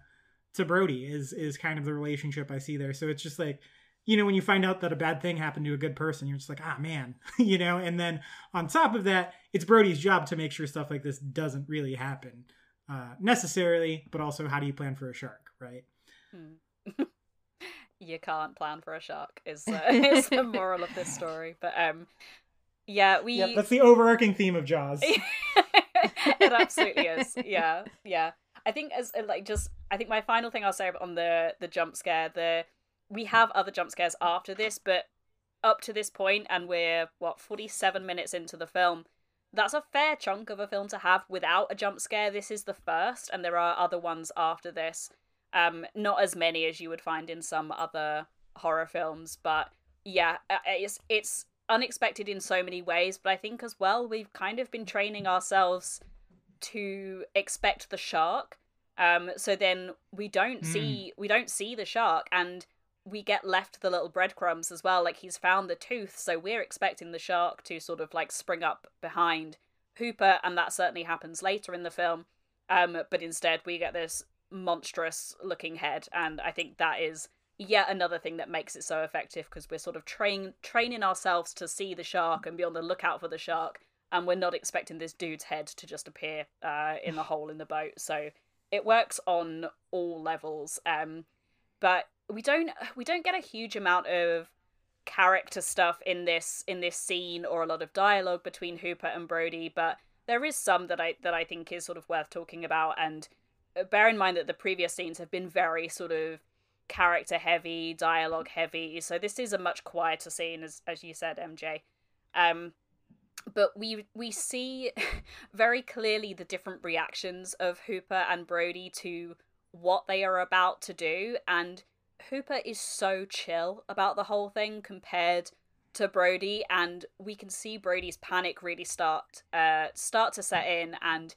to Brody is is kind of the relationship I see there. So it's just like you know, when you find out that a bad thing happened to a good person, you're just like, ah, man, you know. And then on top of that, it's Brody's job to make sure stuff like this doesn't really happen uh, necessarily, but also how do you plan for a shark, right? Hmm. you can't plan for a shark is uh, is the moral of this story. But um, yeah, we. Yep, that's the overarching theme of Jaws. it absolutely is. Yeah, yeah. I think as uh, like just I think my final thing I'll say on the the jump scare the we have other jump scares after this, but up to this point, and we're what forty seven minutes into the film that's a fair chunk of a film to have without a jump scare. This is the first, and there are other ones after this. Um, not as many as you would find in some other horror films, but yeah, uh, it's it's unexpected in so many ways. But I think as well we've kind of been training ourselves to expect the shark. Um, so then we don't mm. see we don't see the shark, and we get left the little breadcrumbs as well. Like he's found the tooth, so we're expecting the shark to sort of like spring up behind Hooper, and that certainly happens later in the film. Um, but instead we get this monstrous looking head, and I think that is yet another thing that makes it so effective because we're sort of train training ourselves to see the shark and be on the lookout for the shark, and we're not expecting this dude's head to just appear uh, in the hole in the boat. So it works on all levels. Um, but we don't we don't get a huge amount of character stuff in this in this scene or a lot of dialogue between Hooper and Brody, but there is some that I that I think is sort of worth talking about. And bear in mind that the previous scenes have been very sort of character heavy, dialogue heavy. So this is a much quieter scene, as as you said, MJ. Um, but we we see very clearly the different reactions of Hooper and Brody to what they are about to do, and Hooper is so chill about the whole thing compared to Brody, and we can see Brody's panic really start uh start to set in, and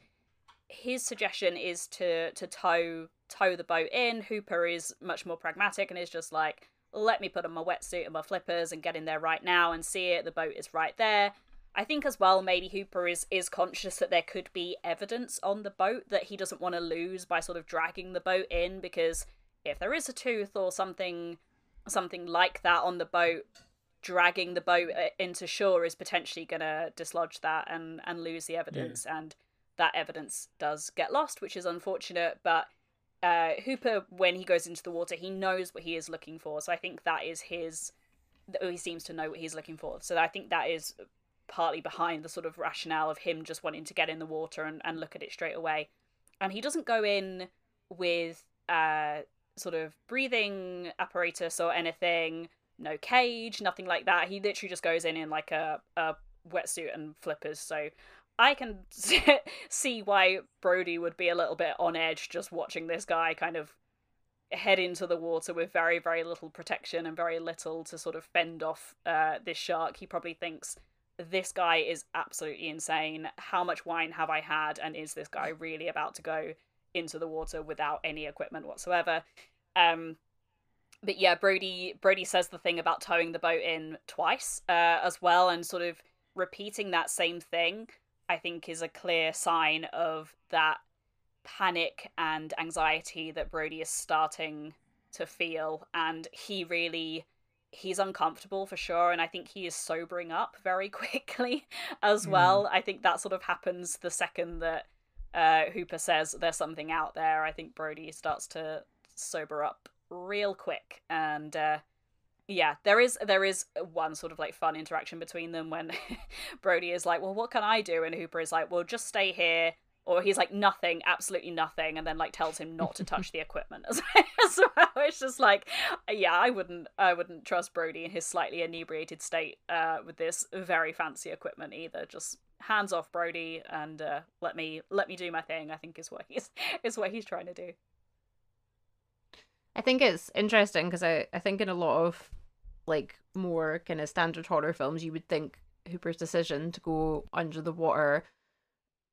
his suggestion is to to tow tow the boat in. Hooper is much more pragmatic and is just like, let me put on my wetsuit and my flippers and get in there right now and see it. The boat is right there. I think as well maybe Hooper is is conscious that there could be evidence on the boat that he doesn't want to lose by sort of dragging the boat in because if there is a tooth or something something like that on the boat dragging the boat uh, into shore is potentially going to dislodge that and and lose the evidence yeah. and that evidence does get lost which is unfortunate but uh, Hooper when he goes into the water he knows what he is looking for so I think that is his he seems to know what he's looking for so I think that is partly behind the sort of rationale of him just wanting to get in the water and, and look at it straight away and he doesn't go in with uh sort of breathing apparatus or anything, no cage, nothing like that. He literally just goes in in like a, a wetsuit and flippers. So I can see why Brody would be a little bit on edge just watching this guy kind of head into the water with very, very little protection and very little to sort of fend off uh, this shark. He probably thinks this guy is absolutely insane. How much wine have I had? And is this guy really about to go into the water without any equipment whatsoever. Um, but yeah, Brody Brody says the thing about towing the boat in twice uh, as well, and sort of repeating that same thing. I think is a clear sign of that panic and anxiety that Brody is starting to feel, and he really he's uncomfortable for sure and i think he is sobering up very quickly as mm. well i think that sort of happens the second that uh, Hooper says there's something out there, I think Brody starts to sober up real quick. And uh, yeah, there is there is one sort of like fun interaction between them when Brody is like, "Well, what can I do?" and Hooper is like, "Well, just stay here." Or he's like nothing, absolutely nothing, and then like tells him not to touch the equipment as, as well. It's just like, yeah, I wouldn't, I wouldn't trust Brody in his slightly inebriated state uh, with this very fancy equipment either. Just hands off Brody and uh, let me let me do my thing. I think is what he's is what he's trying to do. I think it's interesting because I, I think in a lot of like more kind of standard horror films, you would think Hooper's decision to go under the water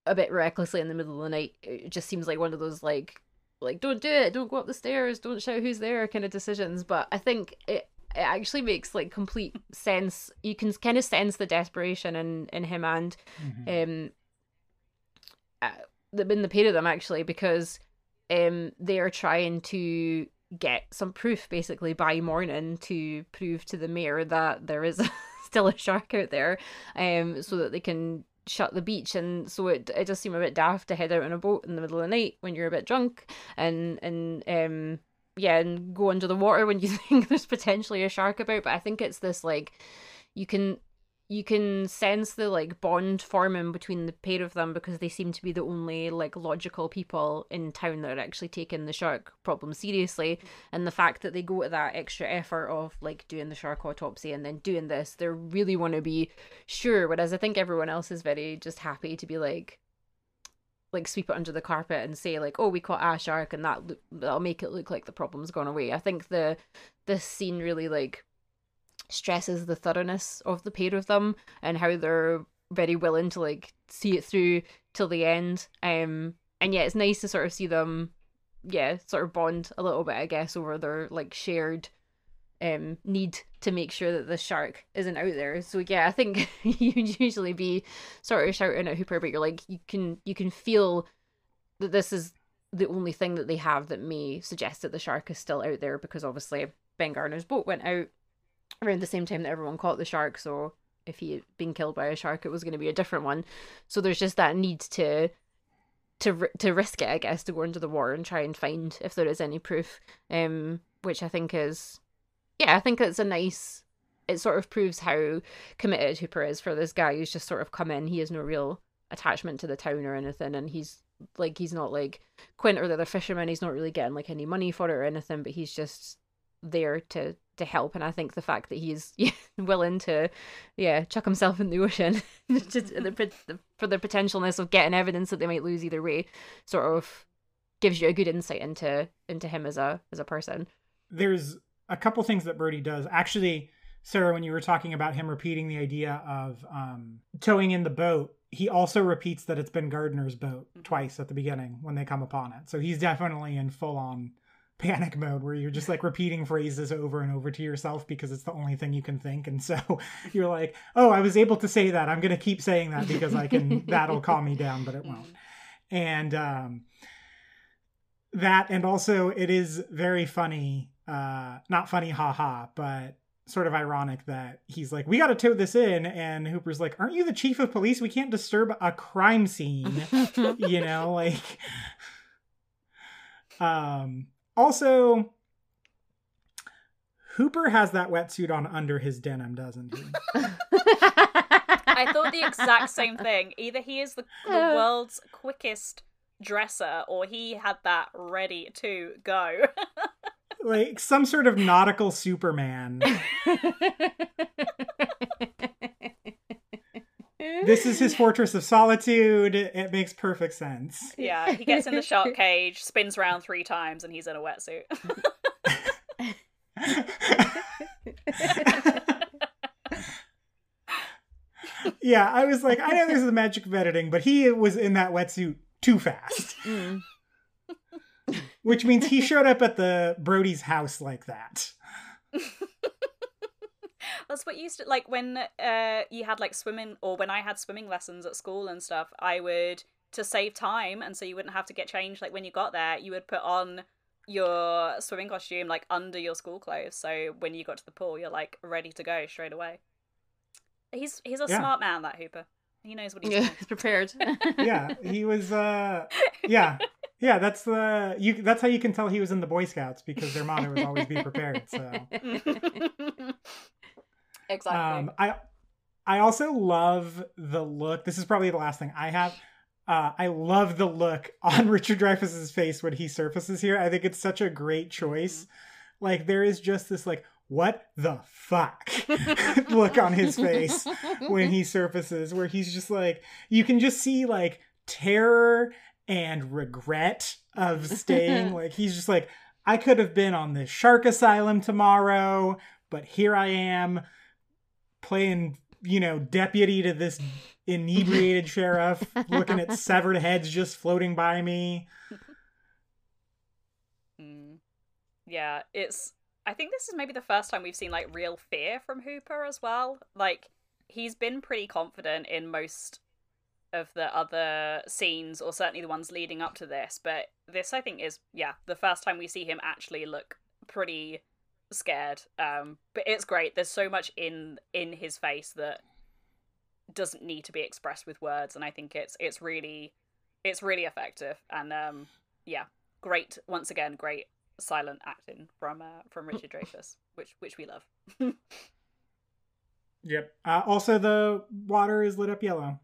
a bit recklessly in the middle of the night it just seems like one of those like like don't do it, don't go up the stairs, don't shout who's there kind of decisions. But I think it it actually makes like complete sense. You can kind of sense the desperation in in him and Mhm. um uh, the in the pair of them actually because um they are trying to get some proof basically by morning to prove to the mayor that there is still a shark out there um so that they can shut the beach. And so it it does seem a bit daft to head out on a boat in the middle of the night when you're a bit drunk and and um yeah and go under the water when you think there's potentially a shark about. But i think it's this like you can you can sense the like bond forming between the pair of them because they seem to be the only like logical people in town that are actually taking the shark problem seriously. And the fact that they go to that extra effort of like doing the shark autopsy and then doing this they really want to be sure. Whereas i think everyone else is very just happy to be like like sweep it under the carpet and say like oh we caught a shark and that look, that'll make it look like the problem's gone away. I think the this scene really like stresses the thoroughness of the pair of them and how they're very willing to like see it through till the end. Um and yeah it's nice to sort of see them yeah sort of bond a little bit i guess over their like shared um need to make sure that the shark isn't out there. So yeah i think you'd usually be sort of shouting at hooper but you're like you can you can feel that this is the only thing that they have that may suggest that the shark is still out there because obviously ben gardner's boat went out around the same time that everyone caught the shark so if he had been killed by a shark it was going to be a different one. So there's just that need to to to risk it i guess to go into the water and try and find if there is any proof um which i think is yeah i think it's a nice it sort of proves how committed hooper is for this guy. Who's just sort of come in he has no real attachment to the town or anything and he's like he's not like quint or the other fisherman he's not really getting like any money for it or anything but he's just there to to help and i think the fact that he's yeah, willing to yeah chuck himself in the ocean just the, for the potentialness of getting evidence that they might lose either way sort of gives you a good insight into into him as a as a person there's a couple things that Brody does. Actually, Sarah, when you were talking about him repeating the idea of um, towing in the boat, he also repeats that it's Ben Gardner's boat twice at the beginning when they come upon it. So he's definitely in full on panic mode where you're just like repeating phrases over and over to yourself because it's the only thing you can think. And so you're like, oh, I was able to say that. I'm going to keep saying that because I can, that'll calm me down, but it won't. And um, that, and also it is very funny uh not funny haha but sort of ironic that he's like we got to tow this in and hooper's like aren't you the chief of police we can't disturb a crime scene you know like um also hooper has that wetsuit on under his denim doesn't he I thought the exact same thing. Either he is the, the world's quickest dresser, or he had that ready to go. like some sort of nautical superman this is his fortress of solitude it makes perfect sense yeah, he gets in the shark cage, spins around three times, and he's in a wetsuit. yeah i was like i know there's the magic of editing but he was in that wetsuit too fast Mm. which means he showed up at the brody's house like that That's what used to like when uh you had like swimming or when I had swimming lessons at school and stuff, I would to save time and so you wouldn't have to get changed like when you got there, you would put on your swimming costume like under your school clothes so when you got to the pool you're like ready to go straight away. He's he's a Yeah. smart man that Hooper. He knows what he's yeah doing. he's prepared yeah he was uh yeah yeah that's the you that's how you can tell he was in the boy scouts because their motto is always be prepared so exactly. Um, I I also love the look. This is probably the last thing I have. Uh, I love the look on Richard Dreyfuss's face when he surfaces here. I think it's such a great choice. Like there is just this like what the fuck look on his face when he surfaces where he's just like you can just see like terror and regret of staying like he's just like I could have been on the shark asylum tomorrow, but here I am playing, you know, deputy to this inebriated sheriff, looking at severed heads just floating by me. Mm. Yeah, it's. I think this is maybe the first time we've seen like real fear from Hooper as well. Like he's been pretty confident in most of the other scenes, or certainly the ones leading up to this. But this, I think, is yeah the first time we see him actually look pretty scared. Um, but it's great. There's so much in in his face that doesn't need to be expressed with words, and I think it's it's really it's really effective. And um, yeah, great once again, great silent acting from uh, from Richard Dreyfuss, which which we love. Yep. Uh, also, the water is lit up yellow.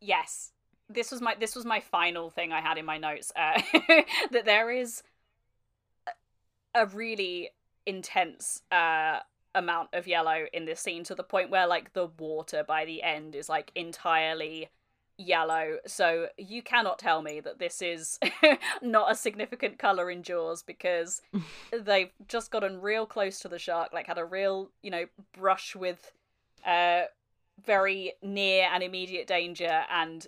yes this was my this was my final thing i had in my notes uh, that there is a really intense uh amount of yellow in this scene to the point where like the water by the end is like entirely yellow. So you cannot tell me that this is not a significant color in jaws because they've just gotten real close to the shark like had a real you know brush with uh very near and immediate danger. And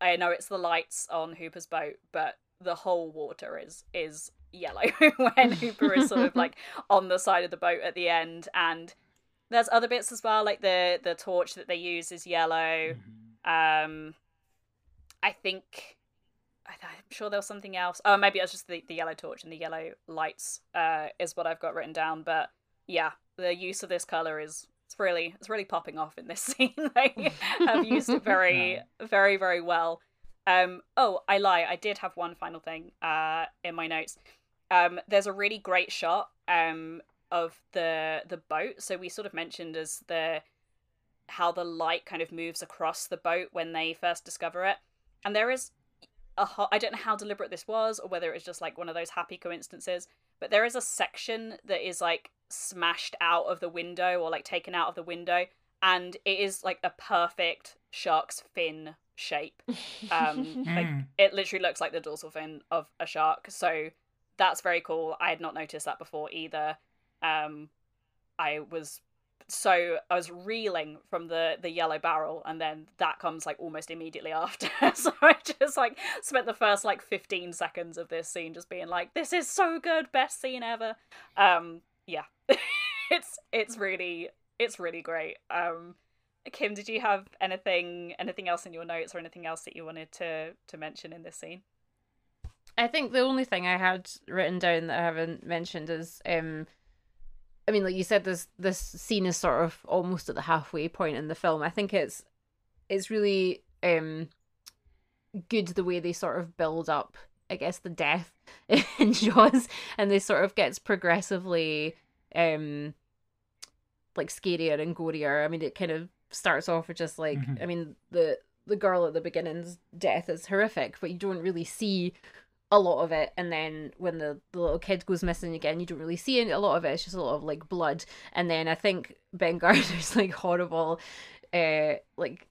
i know it's the lights on hooper's boat but the whole water is is yellow when hooper is sort of like on the side of the boat at the end and there's other bits as well like the the torch that they use is yellow. Um i think I- i'm sure there was something else. Oh maybe it was just the, the yellow torch and the yellow lights uh is what i've got written down but yeah the use of this color is it's really it's really popping off in this scene. They have used it very very very well. Um oh i lie i did have one final thing uh in my notes um there's a really great shot um of the the boat. So we sort of mentioned as the how the light kind of moves across the boat when they first discover it. And there is a ho- I don't know how deliberate this was or whether it was just like one of those happy coincidences but there is a section that is like smashed out of the window or like taken out of the window and it is like a perfect shark's fin shape. Um like Mm. it literally looks like the dorsal fin of a shark. So that's very cool. I had not noticed that before either. Um i was so i was reeling from the the yellow barrel and then that comes like almost immediately after. So i just like spent the first like 15 seconds of this scene just being like this is so good best scene ever. Um yeah. It's it's really it's really great. Um kim did you have anything anything else in your notes or anything else that you wanted to to mention in this scene I think the only thing I had written down that I haven't mentioned is um I mean like you said this this scene is sort of almost at the halfway point in the film. I think it's it's really um good the way they sort of build up I guess the death in Jaws and they sort of gets progressively um like scarier and gorier. I mean it kind of starts off with just like Mhm. I mean the the girl at the beginning's death is horrific, but you don't really see a lot of it and then when the, the little kid goes missing again you don't really see any, a lot of it it's just a lot of like blood. And then i think ben gardner's like horrible uh like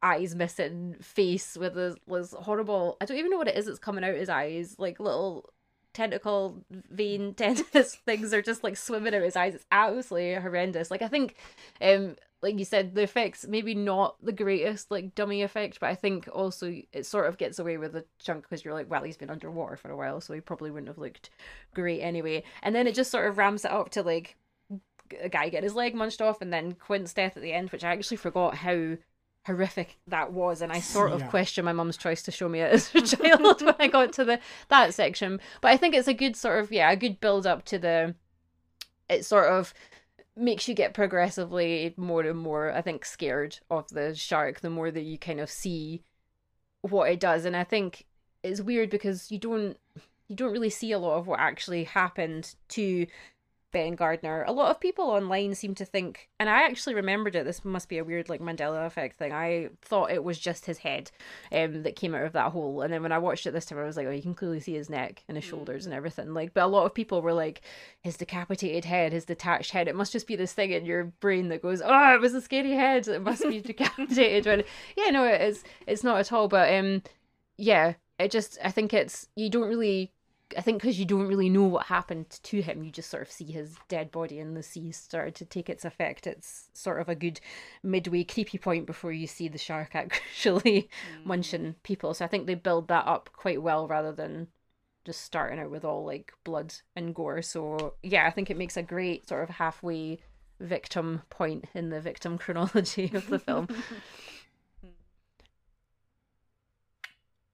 eyes missing face with this, this horrible i don't even know what it is that's coming out his eyes like little tentacle vein tendons things are just like swimming out his eyes. It's absolutely horrendous. Like i think um like you said the effects maybe not the greatest like dummy effect but i think also it sort of gets away with the chunk because you're like well he's been underwater for a while so he probably wouldn't have looked great anyway. And then it just sort of ramps it up to like a guy getting his leg munched off and then quint's death at the end which i actually forgot how horrific that was and i sort of Yeah. question my mum's choice to show me it as a child when i got to the that section but i think it's a good sort of yeah a good build up to the it sort of makes you get progressively more and more i think scared of the shark the more that you kind of see what it does and i think it's weird because you don't you don't really see a lot of what actually happened to Ben Gardner. A lot of people online seem to think, and I actually remembered it. This must be a weird like Mandela effect thing. I thought it was just his head, um, that came out of that hole. And then when I watched it this time, I was like, oh, you can clearly see his neck and his shoulders and everything. Like, but a lot of people were like, his decapitated head, his detached head. It must just be this thing in your brain that goes, oh, it was a scary head. It must be decapitated. when yeah, no, it is. It's not at all. But um, yeah, it just I think it's you don't really I think because you don't really know what happened to him, you just sort of see his dead body in the sea started to take its effect. It's sort of a good midway creepy point before you see the shark actually mm. munching people. So I think they build that up quite well rather than just starting out with all like blood and gore. So yeah, I think it makes a great sort of halfway victim point in the victim chronology of the film.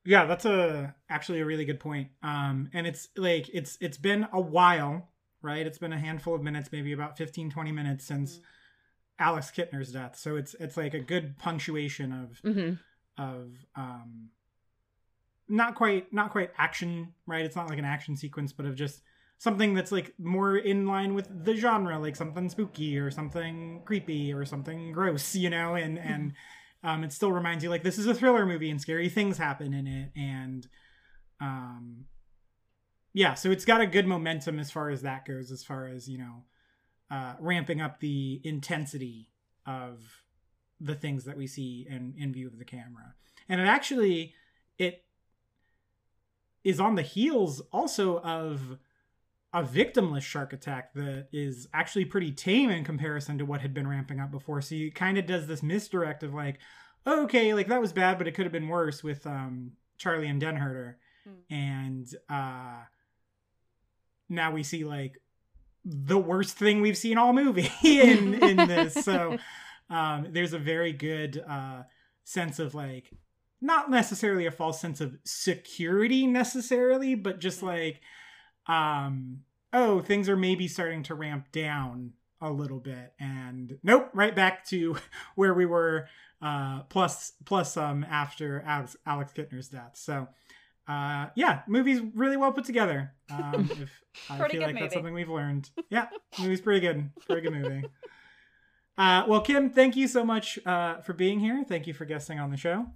Yeah, that's a actually a really good point. Um and it's like it's it's been a while, right? It's been a handful of minutes, maybe about 15 20 minutes since Alex Kintner's death. So it's it's like a good punctuation of hmm of um not quite not quite action, right? It's not like an action sequence, but of just something that's like more in line with the genre, like something spooky or something creepy or something gross, you know, and and um it still reminds you like this is a thriller movie and scary things happen in it and um yeah, so it's got a good momentum as far as that goes, as far as, you know, uh ramping up the intensity of the things that we see in in view of the camera. And it actually it is on the heels also of a victimless shark attack that is actually pretty tame in comparison to what had been ramping up before. So he kind of does this misdirect of like, oh, okay, like that was bad, but it could have been worse with um, Charlie and Denherder. And uh, now we see like the worst thing we've seen all movie in in this. So um, there's a very good uh, sense of like not necessarily a false sense of security necessarily, but just like um oh things are maybe starting to ramp down a little bit. And nope right back to where we were uh plus plus um after alex alex kintner's death. So uh yeah movie's really well put together. Um if i feel good like that's something we've learned. Yeah movie's pretty good. Pretty good movie. Uh well kim thank you so much uh for being here. Thank you for guesting on the show.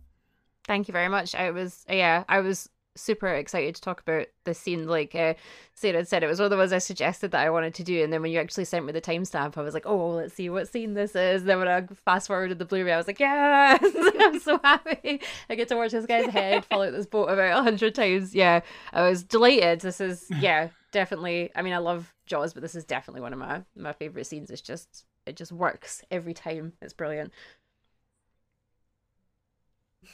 Thank you very much. I was yeah, I was super excited to talk about this scene. Like uh, Sarah had said, it was one of the ones I suggested that I wanted to do, and then when you actually sent me the timestamp, I was like, oh, let's see what scene this is. then when I fast forwarded the Blu-ray, I was like, yes, I'm so happy. I get to watch this guy's head fall out this boat about a hundred times. Yeah, I was delighted. This is yeah, definitely. I mean, I love Jaws, but this is definitely one of my my favorite scenes. It's just it just works every time. It's brilliant.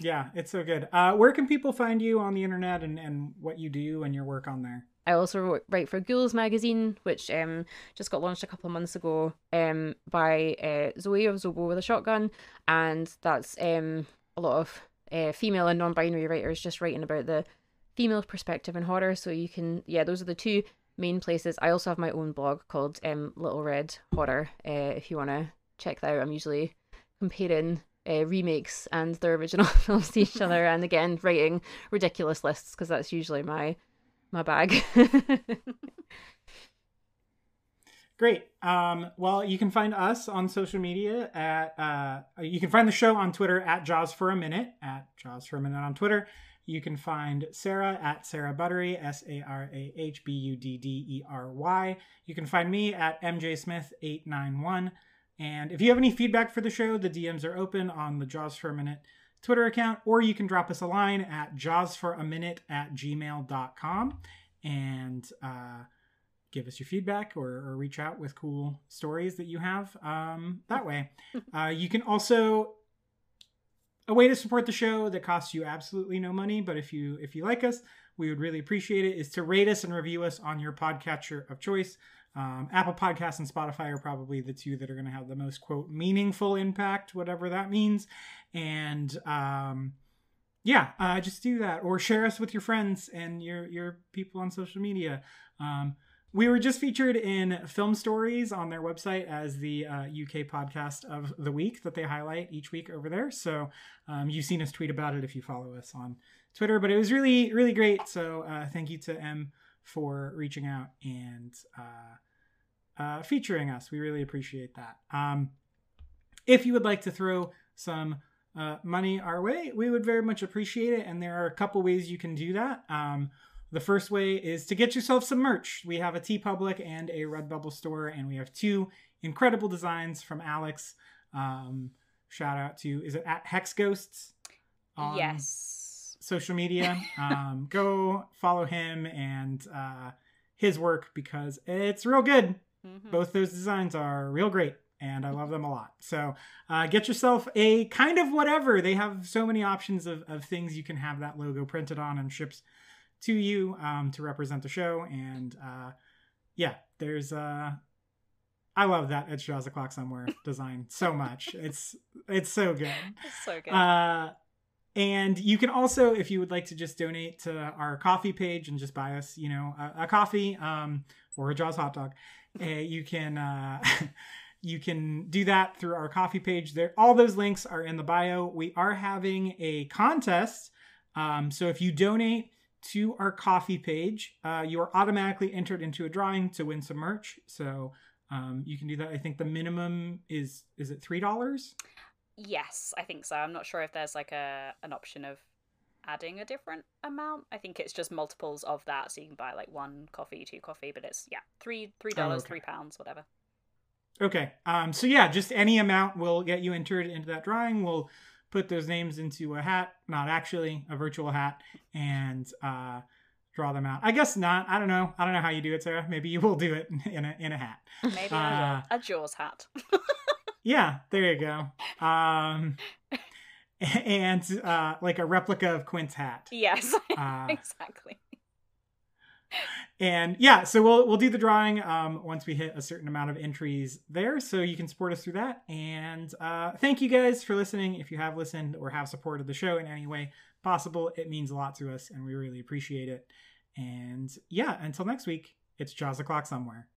Yeah, it's so good. Uh, where can people find you on the internet and, and what you do and your work on there? I also write for Ghouls magazine, which um just got launched a couple of months ago um by uh, Zoe of Zobo with a Shotgun, and that's um a lot of uh, female and non-binary writers just writing about the female perspective in horror. So you can yeah, those are the two main places. I also have my own blog called um Little Red Horror. Uh, if you want to check that out, I'm usually comparing uh, remakes and their original films to each other, and again writing ridiculous lists because that's usually my my bag. Great. Um, well, you can find us on social media at, uh, you can find the show on Twitter at Jaws for a Minute, at Jaws for a Minute on Twitter. You can find Sarah at Sarah Buddery, S A R A H B U D D E R Y. You can find me at MJ Smith891. And if you have any feedback for the show, the DMs are open on the Jaws for a Minute Twitter account, or you can drop us a line at jawsforaminute at gmail.com and uh, give us your feedback or, or reach out with cool stories that you have um, that way. uh, you can also a way to support the show that costs you absolutely no money, but if you if you like us, we would really appreciate it. Is to rate us and review us on your podcatcher of choice. Um, Apple Podcasts and Spotify are probably the two that are going to have the most quote meaningful impact, whatever that means. And um, yeah, uh, just do that or share us with your friends and your your people on social media. Um, we were just featured in Film Stories on their website as the uh, UK podcast of the week that they highlight each week over there. So um, you've seen us tweet about it if you follow us on Twitter. But it was really, really great. So uh, thank you to M for reaching out and uh, uh, featuring us. We really appreciate that. Um, if you would like to throw some uh, money our way, we would very much appreciate it. And there are a couple ways you can do that. Um, the first way is to get yourself some merch. We have a TeePublic and a Redbubble store, and we have two incredible designs from Alex. Um, shout out to is it at Hex Ghosts? yes. Social media. Um, go follow him and uh, his work because it's real good. Mm-hmm. Both those designs are real great and I love them a lot. So uh, get yourself a kind of whatever. They have so many options of, of things you can have that logo printed on and ships to you um, to represent the show. And uh, yeah, there's uh, I love that It's Jaws the Clock Somewhere design so much. It's it's so good. It's so good. Uh, and you can also, if you would like to just donate to our coffee page and just buy us, you know, a, a coffee um, or a Jaws hot dog, uh, you can uh, you can do that through our coffee page. There, all those links are in the bio. We are having a contest, um, so if you donate to our coffee page, uh, you are automatically entered into a drawing to win some merch. So. Um, you can do that. I think the minimum is is it three dollars? Yes, I think so. I'm not sure if there's like a an option of adding a different amount. I think it's just multiples of that, so you can buy like one coffee, two coffee, but it's yeah, three three dollars, okay. three pounds, whatever. Okay. Um, so yeah, just any amount will get you entered into that drawing. We'll put those names into a hat, not actually a virtual hat, and uh, draw them out. I guess not. I don't know. I don't know how you do it, Sarah. Maybe you will do it in a in a hat. Maybe Uh, a, a Jaws hat. Yeah, there you go. Um, and uh, like a replica of Quint's hat. yes, Uh, exactly. and yeah, so we'll we'll do the drawing um, once we hit a certain amount of entries there, so you can support us through that. And uh, thank you guys for listening. If you have listened or have supported the show in any way possible, it means a lot to us, and we really appreciate it. And yeah, until next week, it's Jaws the Clock somewhere.